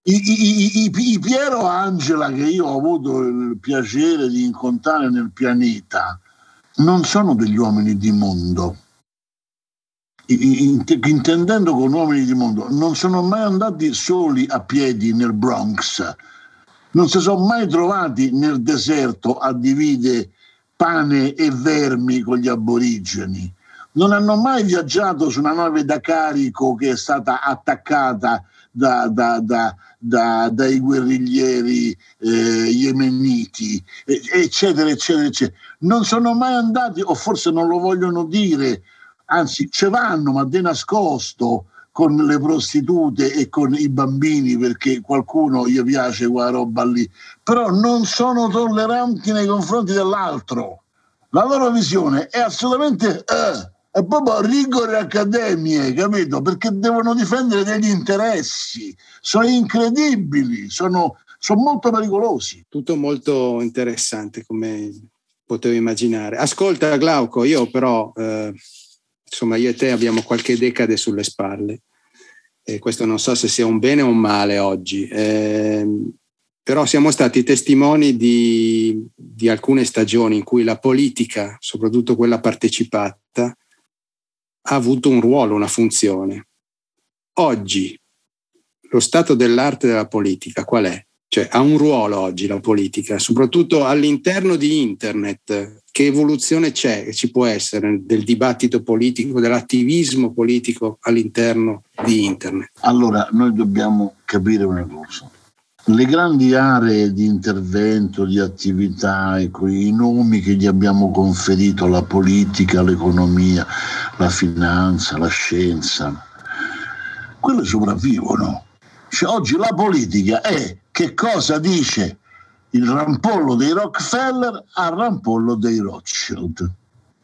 [SPEAKER 2] I, i, i, I, Piero Angela che io ho avuto il piacere di incontrare nel pianeta non sono degli uomini di mondo intendendo con uomini di mondo, non sono mai andati soli a piedi nel Bronx, non si sono mai trovati nel deserto a dividere pane e vermi con gli aborigeni, non hanno mai viaggiato su una nave da carico che è stata attaccata da, da, da, dai guerriglieri eh, yemeniti, eccetera, eccetera, eccetera. Non sono mai andati, o forse non lo vogliono dire, anzi ce vanno ma di nascosto con le prostitute e con i bambini perché qualcuno gli piace quella roba lì, però non sono tolleranti nei confronti dell'altro. La loro visione è assolutamente eh, è proprio rigore accademie, capito? Perché devono difendere degli interessi, sono incredibili, sono, sono molto pericolosi.
[SPEAKER 1] Tutto molto interessante come potevo immaginare. Ascolta Glauco, io però, eh, insomma, io e te abbiamo qualche decade sulle spalle. E questo non so se sia un bene o un male oggi. Eh, però siamo stati testimoni di, di, alcune stagioni in cui la politica, soprattutto quella partecipata, ha avuto un ruolo, una funzione. Oggi lo stato dell'arte della politica qual è? Cioè ha un ruolo oggi la politica, soprattutto all'interno di internet. Che evoluzione c'è, che ci può essere del dibattito politico, dell'attivismo politico all'interno di internet?
[SPEAKER 2] Allora, noi dobbiamo capire una cosa. Le grandi aree di intervento, di attività, ecco, i nomi che gli abbiamo conferito, la politica, l'economia, la finanza, la scienza, quelle sopravvivono cioè, oggi la politica è che cosa dice il rampollo dei Rockefeller al rampollo dei Rothschild.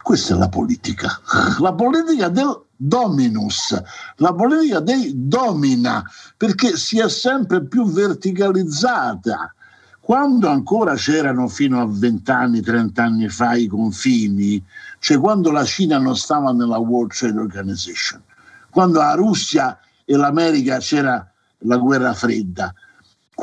[SPEAKER 2] Questa è la politica. La politica del dominus, la politica dei domina, perché si è sempre più verticalizzata. Quando ancora c'erano fino a 20 anni, 30 anni fa i confini, cioè quando la Cina non stava nella World Trade Organization, quando la Russia e l'America c'era la guerra fredda.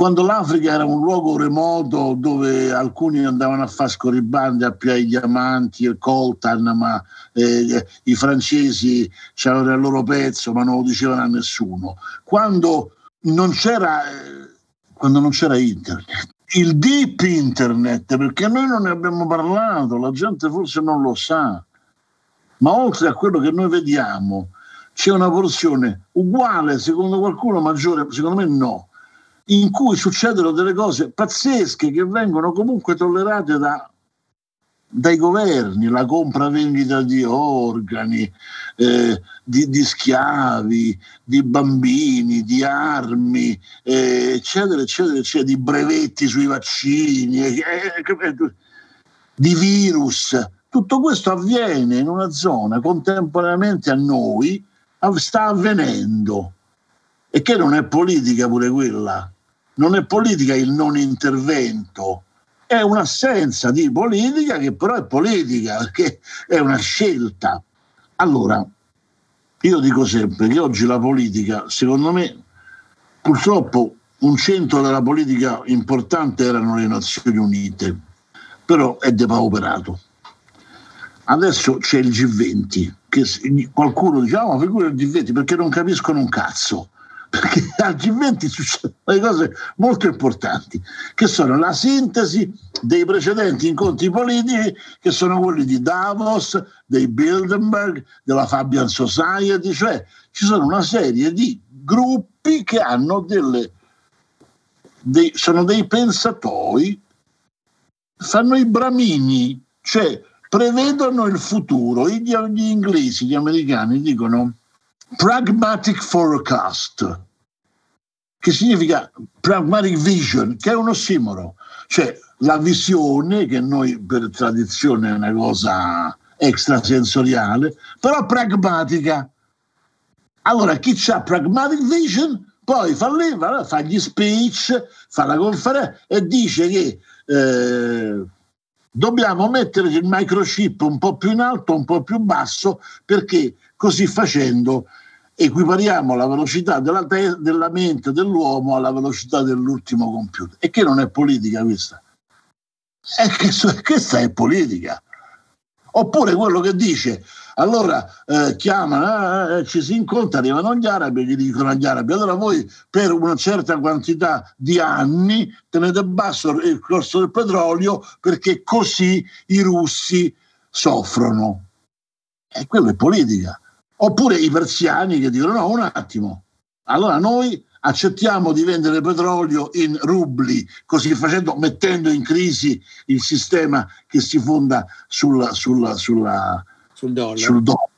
[SPEAKER 2] Quando l'Africa era un luogo remoto dove alcuni andavano a fare scorribande a più ai diamanti e coltan, ma eh, i francesi c'erano il loro pezzo, ma non lo dicevano a nessuno. Quando non c'era, eh, quando non c'era internet, il deep internet, perché noi non ne abbiamo parlato, la gente forse non lo sa, ma oltre a quello che noi vediamo, c'è una porzione uguale, secondo qualcuno maggiore, secondo me no, in cui succedono delle cose pazzesche che vengono comunque tollerate da, dai governi, la compravendita di organi, eh, di, di, schiavi, di bambini, di armi, eh, eccetera, eccetera, eccetera, di brevetti sui vaccini, eh, eh di virus. Tutto questo avviene in una zona contemporaneamente a noi sta avvenendo e che non è politica pure quella, non è politica il non intervento, è un'assenza di politica che però è politica perché è una scelta. Allora, io dico sempre che oggi la politica, secondo me, purtroppo un centro della politica importante erano le Nazioni Unite, però è depauperato. Adesso c'è il G20, che qualcuno dice, oh, figura il G20 perché non capiscono un cazzo. Perché al G20 succedono delle cose molto importanti, che sono la sintesi dei precedenti incontri politici, che sono quelli di Davos, dei Bilderberg, della Fabian Society, cioè ci sono una serie di gruppi che hanno delle, dei, sono dei pensatori, fanno i bramini, cioè prevedono il futuro. Gli, gli inglesi, gli americani dicono pragmatic forecast, che significa pragmatic vision, che è un ossimoro, cioè la visione che noi per tradizione è una cosa extrasensoriale, però pragmatica. Allora chi ha pragmatic vision poi fa, lì, fa gli speech, fa la conferenza e dice che eh, dobbiamo mettere il microchip un po' più in alto, un po' più basso, perché così facendo equipariamo la velocità della, te- della mente dell'uomo alla velocità dell'ultimo computer. E che non è politica questa? È che, questa è politica. Oppure quello che dice allora eh, chiamano, eh, ci si incontra, arrivano gli arabi e gli dicono agli arabi, allora voi per una certa quantità di anni tenete basso il costo del petrolio perché così i russi soffrono. E quello è politica. Oppure i persiani che dicono no, un attimo, allora noi accettiamo di vendere petrolio in rubli, così facendo, mettendo in crisi il sistema che si fonda sulla, sulla, sulla,
[SPEAKER 1] sul dollaro.
[SPEAKER 2] Sul dollaro.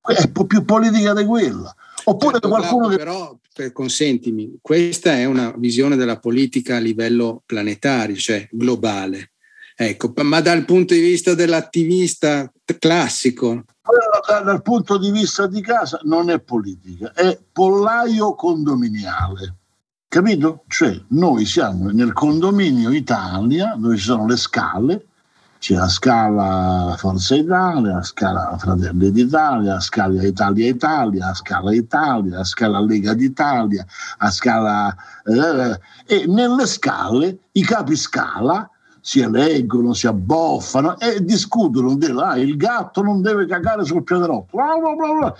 [SPEAKER 2] È un po' più politica di quella. Oppure certo, qualcuno che...
[SPEAKER 1] Però, per, consentimi, questa è una visione della politica a livello planetario, cioè globale. Ecco, ma dal punto di vista dell'attivista classico?
[SPEAKER 2] Dal, dal punto di vista di casa non è politica, è pollaio condominiale. Capito? Cioè noi siamo nel condominio Italia dove ci sono le scale, c'è la scala Forza Italia, la scala Fratelli d'Italia, la scala Italia Italia, la scala Italia, la scala Lega d'Italia, la scala... Eh, e nelle scale i capi scala si eleggono, si abboffano e discutono di ah, il gatto non deve cagare sul pianerottolo. Bla bla bla.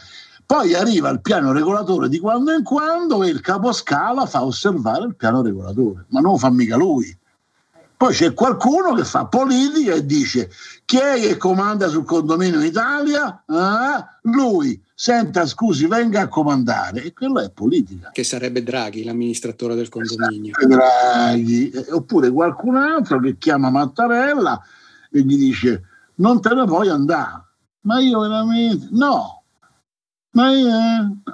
[SPEAKER 2] Poi arriva il piano regolatore di quando in quando e il caposcala fa osservare il piano regolatore, ma non lo fa mica lui. Poi c'è qualcuno che fa politica e dice chi è che comanda sul condominio in Italia? Ah, lui. Senta, scusi, venga a comandare. E quello è politica.
[SPEAKER 1] Che sarebbe Draghi, l'amministratore del condominio.
[SPEAKER 2] Draghi. Oppure qualcun altro che chiama Mattarella e gli dice non te ne puoi andare. Ma io veramente... No, ma io,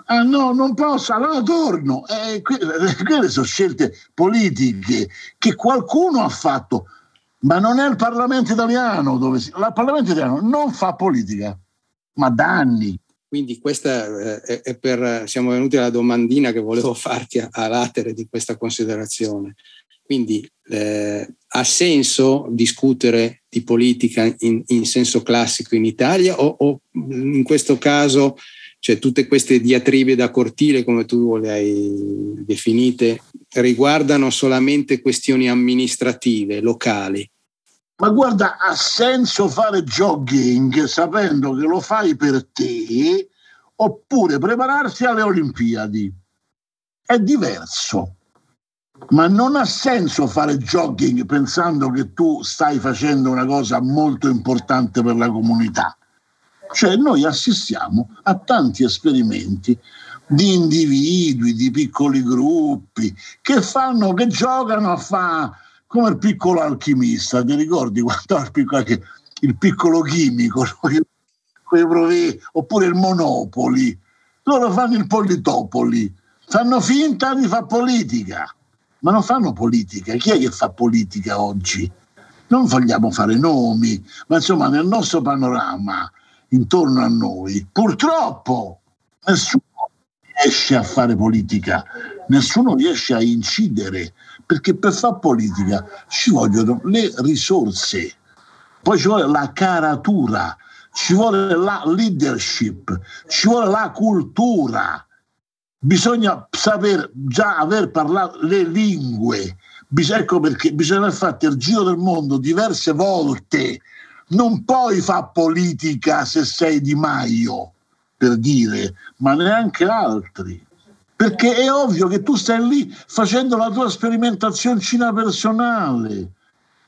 [SPEAKER 2] ah no, non posso, allora torno. Eh, quelle sono scelte politiche che qualcuno ha fatto, ma non è il Parlamento italiano dove si, il Parlamento italiano non fa politica, ma da anni.
[SPEAKER 1] Quindi questa eh, è per, siamo venuti alla domandina che volevo farti a, a latere di questa considerazione. Quindi eh, ha senso discutere di politica in, in senso classico in Italia o, o in questo caso cioè tutte queste diatribe da cortile, come tu le hai definite, riguardano solamente questioni amministrative, locali.
[SPEAKER 2] Ma guarda, ha senso fare jogging sapendo che lo fai per te oppure prepararsi alle Olimpiadi. È diverso. Ma non ha senso fare jogging pensando che tu stai facendo una cosa molto importante per la comunità. Cioè noi assistiamo a tanti esperimenti di individui, di piccoli gruppi che fanno, che giocano a fare come il piccolo alchimista, ti ricordi quando il piccolo, il piccolo chimico, oppure il Monopoli, loro fanno il Politopoli, fanno finta di fare politica, ma non fanno politica. Chi è che fa politica oggi? Non vogliamo fare nomi, ma insomma nel nostro panorama intorno a noi, purtroppo nessuno riesce a fare politica, nessuno riesce a incidere, perché per fare politica ci vogliono le risorse, poi ci vuole la caratura, ci vuole la leadership, ci vuole la cultura, bisogna saper già aver parlato le lingue, ecco perché bisogna aver fatto il giro del mondo diverse volte non puoi fare politica se sei Di Maio, per dire, ma neanche altri. Perché è ovvio che tu stai lì facendo la tua sperimentazione personale,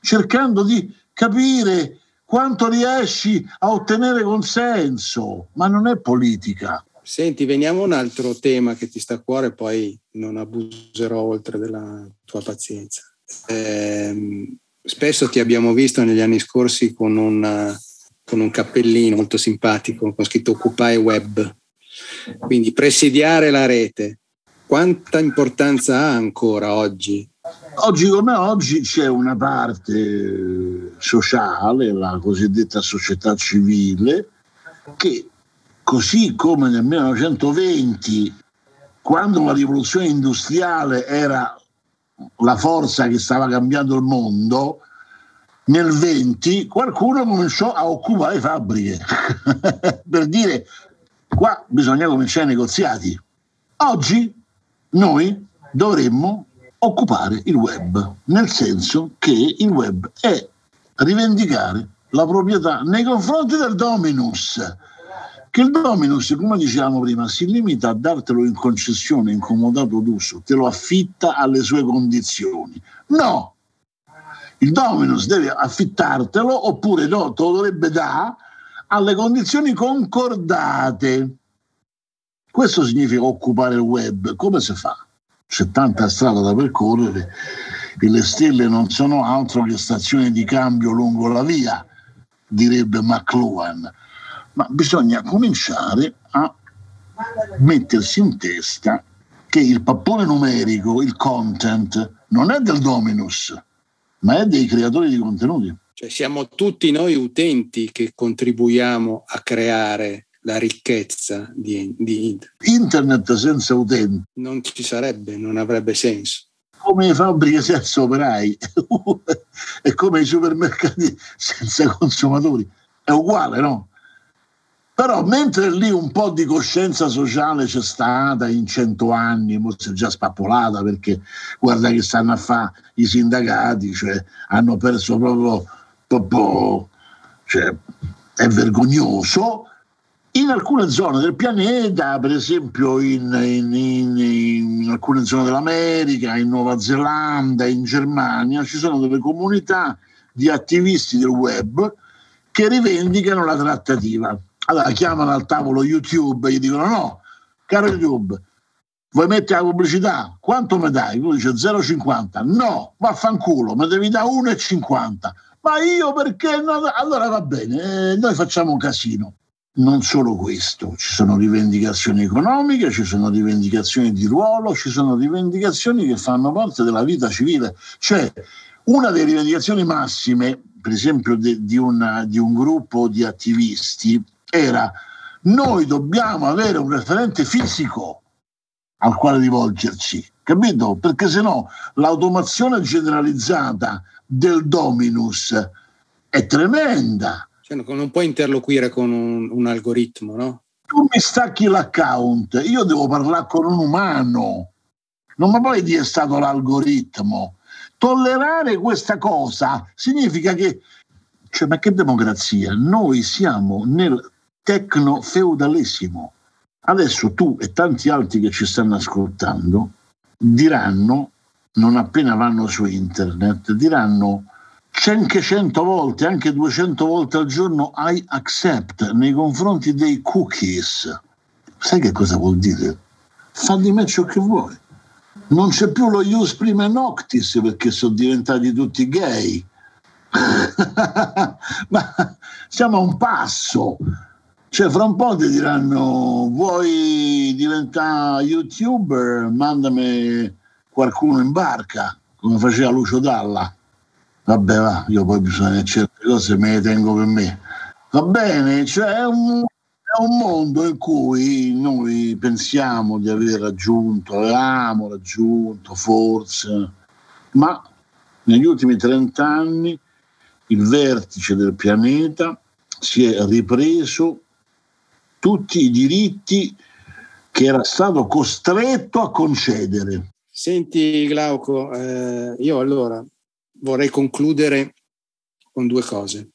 [SPEAKER 2] cercando di capire quanto riesci a ottenere consenso, ma non è politica.
[SPEAKER 1] Senti, veniamo a un altro tema che ti sta a cuore, poi non abuserò oltre della tua pazienza. Eh, spesso ti abbiamo visto negli anni scorsi con un, con un cappellino molto simpatico con scritto Occupy Web. Quindi presidiare la rete, quanta importanza ha ancora oggi?
[SPEAKER 2] Oggi come oggi c'è una parte sociale, la cosiddetta società civile, che così come nel 1920, quando la rivoluzione industriale era la forza che stava cambiando il mondo, nel 20 qualcuno cominciò a occupare fabbriche per dire qua bisogna cominciare i negoziati. Oggi noi dovremmo occupare il web, nel senso che il web è rivendicare la proprietà nei confronti del dominus che il Dominus, come dicevamo prima, si limita a dartelo in concessione, in comodato d'uso, te lo affitta alle sue condizioni. No, il Dominus deve affittartelo oppure no, te lo dovrebbe dare alle condizioni concordate. Questo significa occupare il web. Come si fa? C'è tanta strada da percorrere e le stelle non sono altro che stazioni di cambio lungo la via, direbbe McLuhan ma bisogna cominciare a mettersi in testa che il pappone numerico, il content, non è del Dominus, ma è dei creatori di contenuti.
[SPEAKER 1] Cioè siamo tutti noi utenti che contribuiamo a creare la ricchezza di, di internet.
[SPEAKER 2] Internet senza utenti.
[SPEAKER 1] Non ci sarebbe, non avrebbe senso.
[SPEAKER 2] Come le fabbriche senza operai è come i supermercati senza consumatori. È uguale, no? Però mentre lì un po' di coscienza sociale c'è stata in cento anni, forse già spappolata perché guarda che stanno a fare i sindacati, cioè hanno perso proprio, proprio cioè, è vergognoso. In alcune zone del pianeta, per esempio in, in, in, in, alcune zone dell'America, in Nuova Zelanda, in Germania, ci sono delle comunità di attivisti del web che rivendicano la trattativa allora chiamano al tavolo YouTube e gli dicono no, caro YouTube, vuoi mettere la pubblicità? Quanto mi dai? Lui dice 0,50. No, vaffanculo, mi devi dare 1,50. Ma io perché? No? Allora va bene, eh, noi facciamo un casino. Non solo questo, ci sono rivendicazioni economiche, ci sono rivendicazioni di ruolo, ci sono rivendicazioni che fanno parte della vita civile. Cioè, una delle rivendicazioni massime, per esempio, de, di, una, di un gruppo di attivisti, era noi dobbiamo avere un referente fisico al quale rivolgerci, capito? Perché se no l'automazione generalizzata del dominus è tremenda.
[SPEAKER 1] Cioè, non puoi interloquire con un, un algoritmo, no?
[SPEAKER 2] Tu mi stacchi l'account, io devo parlare con un umano, non mi puoi dire è stato l'algoritmo. Tollerare questa cosa significa che, cioè, ma che democrazia? Noi siamo nel tecno-feudalesimo. Adesso tu e tanti altri che ci stanno ascoltando diranno, non appena vanno su internet, diranno anche 100 volte, anche 200 volte al giorno I accept nei confronti dei cookies. Sai che cosa vuol dire? Fa di me ciò che vuoi. Non c'è più lo ius prima noctis perché sono diventati tutti gay. Ma siamo a un passo. Cioè, fra un po' ti diranno: Vuoi diventare youtuber? Mandami qualcuno in barca, come faceva Lucio Dalla. Vabbè, va, io poi bisogna certe cose me le tengo per me. Va bene, cioè è un, è un mondo in cui noi pensiamo di aver raggiunto, avevamo raggiunto forse, ma negli ultimi 30 anni il vertice del pianeta si è ripreso tutti i diritti che era stato costretto a concedere.
[SPEAKER 1] Senti Glauco, eh, io allora vorrei concludere con due cose.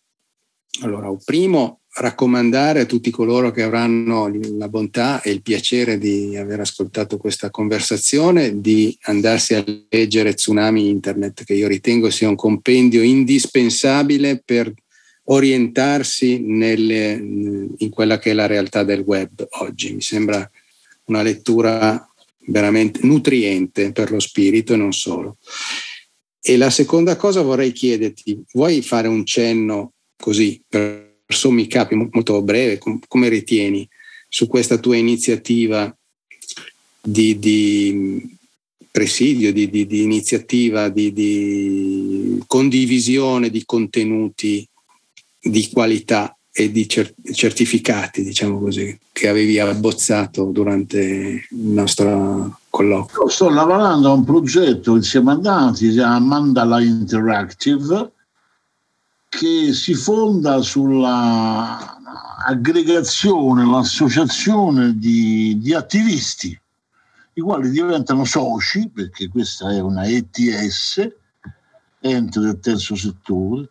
[SPEAKER 1] Allora, primo, raccomandare a tutti coloro che avranno la bontà e il piacere di aver ascoltato questa conversazione di andarsi a leggere Tsunami Internet, che io ritengo sia un compendio indispensabile per orientarsi nelle, in quella che è la realtà del web oggi. Mi sembra una lettura veramente nutriente per lo spirito e non solo. E la seconda cosa vorrei chiederti, vuoi fare un cenno così per sommi capi molto breve, come ritieni, su questa tua iniziativa di, di presidio, di, di, di iniziativa di, condivisione di contenuti di qualità e di certificati, diciamo così, che avevi abbozzato durante il nostro colloquio?
[SPEAKER 2] Sto lavorando a un progetto insieme a Dati, si chiama Mandala Interactive, che si fonda sulla aggregazione, l'associazione di, di attivisti, i quali diventano soci, perché questa è una ETS, ente del terzo settore,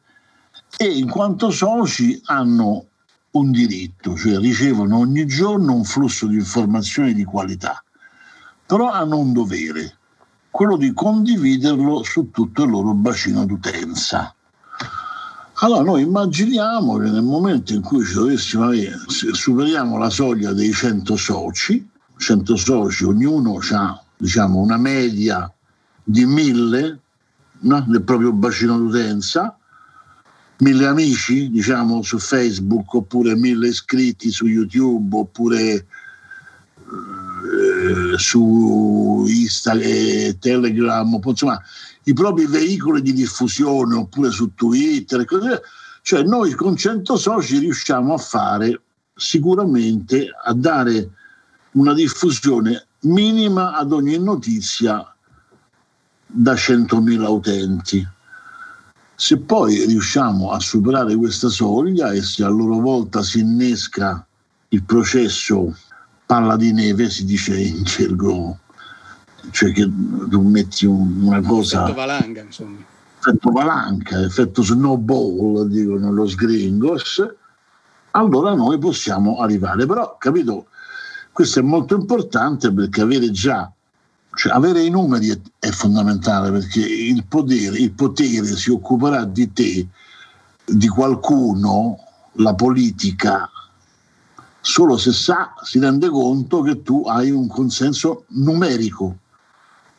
[SPEAKER 2] e in quanto soci hanno un diritto, cioè ricevono ogni giorno un flusso di informazioni di qualità, però hanno un dovere, quello di condividerlo su tutto il loro bacino d'utenza. Allora noi immaginiamo che nel momento in cui ci dovessimo avere, superiamo la soglia dei 100 soci, 100 soci, ognuno ha diciamo, una media di 1000 no? del proprio bacino d'utenza, mille amici, diciamo, su Facebook, oppure mille iscritti su YouTube, oppure eh, su Instagram, Telegram, insomma, i propri veicoli di diffusione, oppure su Twitter. Cioè noi con 100 soci riusciamo a fare sicuramente a dare una diffusione minima ad ogni notizia da 100.000 utenti. Se poi riusciamo a superare questa soglia e se a loro volta si innesca il processo palla di neve, si dice in gergo, cioè che tu metti un, una cosa...
[SPEAKER 1] Effetto valanga, insomma.
[SPEAKER 2] Effetto valanca, effetto snowball, dicono los gringos, allora noi possiamo arrivare. Però, capito, questo è molto importante perché avere già, cioè avere i numeri è, è fondamentale perché il potere, il potere si occuperà di te, di qualcuno, la politica, solo se sa, si rende conto che tu hai un consenso numerico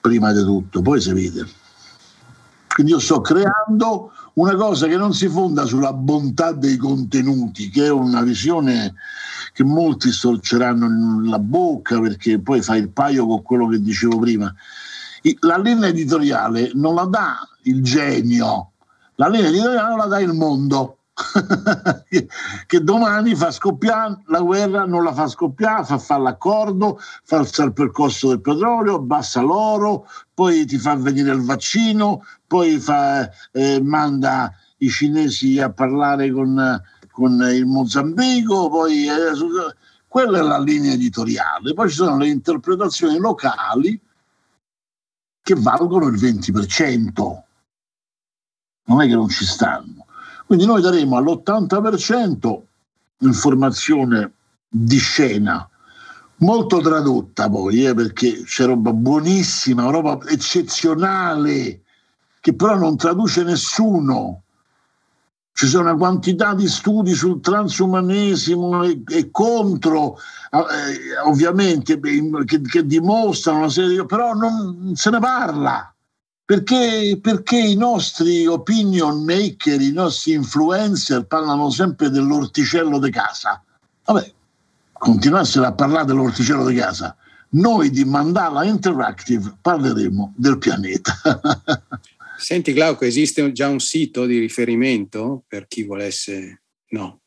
[SPEAKER 2] prima di tutto, poi si vede. Quindi io sto creando una cosa che non si fonda sulla bontà dei contenuti, che è una visione che molti storceranno nella bocca perché poi fa il paio con quello che dicevo prima. La linea editoriale non la dà il genio, la linea editoriale la dà il mondo. che domani fa scoppiare la guerra, non la fa scoppiare, fa fare l'accordo, fa alzare il percorso del petrolio, abbassa l'oro, poi ti fa venire il vaccino, poi fa, eh, manda i cinesi a parlare con, con il Mozambico, poi eh, quella è la linea editoriale. Poi ci sono le interpretazioni locali che valgono il 20%. Non è che non ci stanno. Quindi noi daremo all'80% informazione di scena, molto tradotta poi, eh, perché c'è roba buonissima, roba eccezionale, che però non traduce nessuno. Ci sono una quantità di studi sul transumanesimo e, e contro, eh, ovviamente, che, che, dimostrano una serie di... però non se ne parla perché, perché i nostri opinion maker, i nostri influencer parlano sempre dell'orticello di casa. Vabbè, continuassero a parlare dell'orticello di casa. Noi di Mandala Interactive parleremo del pianeta.
[SPEAKER 1] Senti Glauco, esiste già un sito di riferimento per chi volesse? No.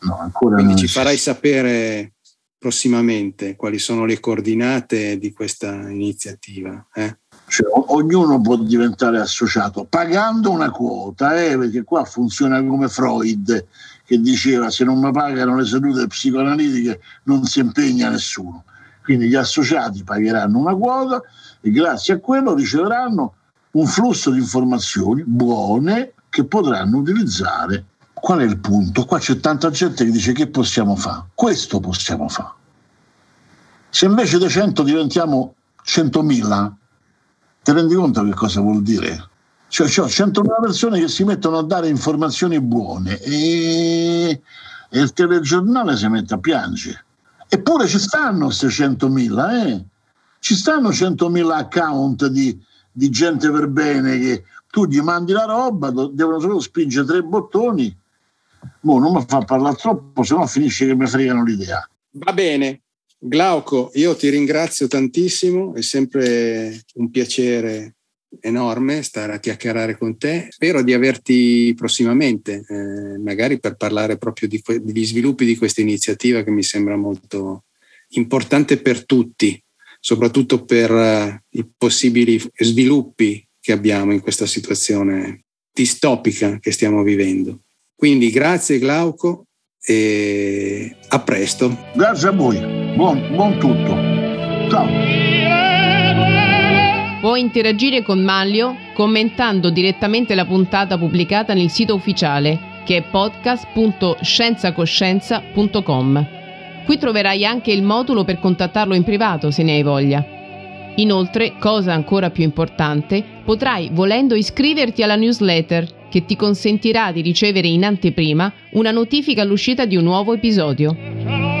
[SPEAKER 2] No, ancora
[SPEAKER 1] Quindi ci farai sapere prossimamente quali sono le coordinate di questa iniziativa. Eh?
[SPEAKER 2] Cioè, ognuno può diventare associato pagando una quota, eh, perché qua funziona come Freud che diceva se non mi pagano le sedute psicoanalitiche non si impegna nessuno. Quindi gli associati pagheranno una quota e grazie a quello riceveranno un flusso di informazioni buone che potranno utilizzare. Qual è il punto? Qua c'è tanta gente che dice che possiamo fare? Questo possiamo fare. Se invece di 100 diventiamo 100.000, ti rendi conto che cosa vuol dire? Cioè, cioè 100.000 persone che si mettono a dare informazioni buone e, e il telegiornale si mette a piangere. Eppure ci stanno queste 100.000, eh? ci stanno 100.000 account di, di gente per bene che tu gli mandi la roba, devono solo spingere tre bottoni. Boh, non mi fa parlare troppo, se no finisce che mi fregano l'idea.
[SPEAKER 1] Va bene, Glauco, io ti ringrazio tantissimo, è sempre un piacere enorme stare a chiacchierare con te. Spero di averti prossimamente, eh, magari per parlare proprio di que- degli sviluppi di questa iniziativa che mi sembra molto importante per tutti, soprattutto per uh, i possibili sviluppi che abbiamo in questa situazione distopica che stiamo vivendo. Quindi grazie Glauco e a presto.
[SPEAKER 2] Grazie a voi, buon, buon tutto. Ciao.
[SPEAKER 3] Puoi interagire con Maglio commentando direttamente la puntata pubblicata nel sito ufficiale che è podcast.scienzacoscienza.com. Qui troverai anche il modulo per contattarlo in privato se ne hai voglia. Inoltre, cosa ancora più importante, potrai volendo iscriverti alla newsletter che ti consentirà di ricevere in anteprima una notifica all'uscita di un nuovo episodio.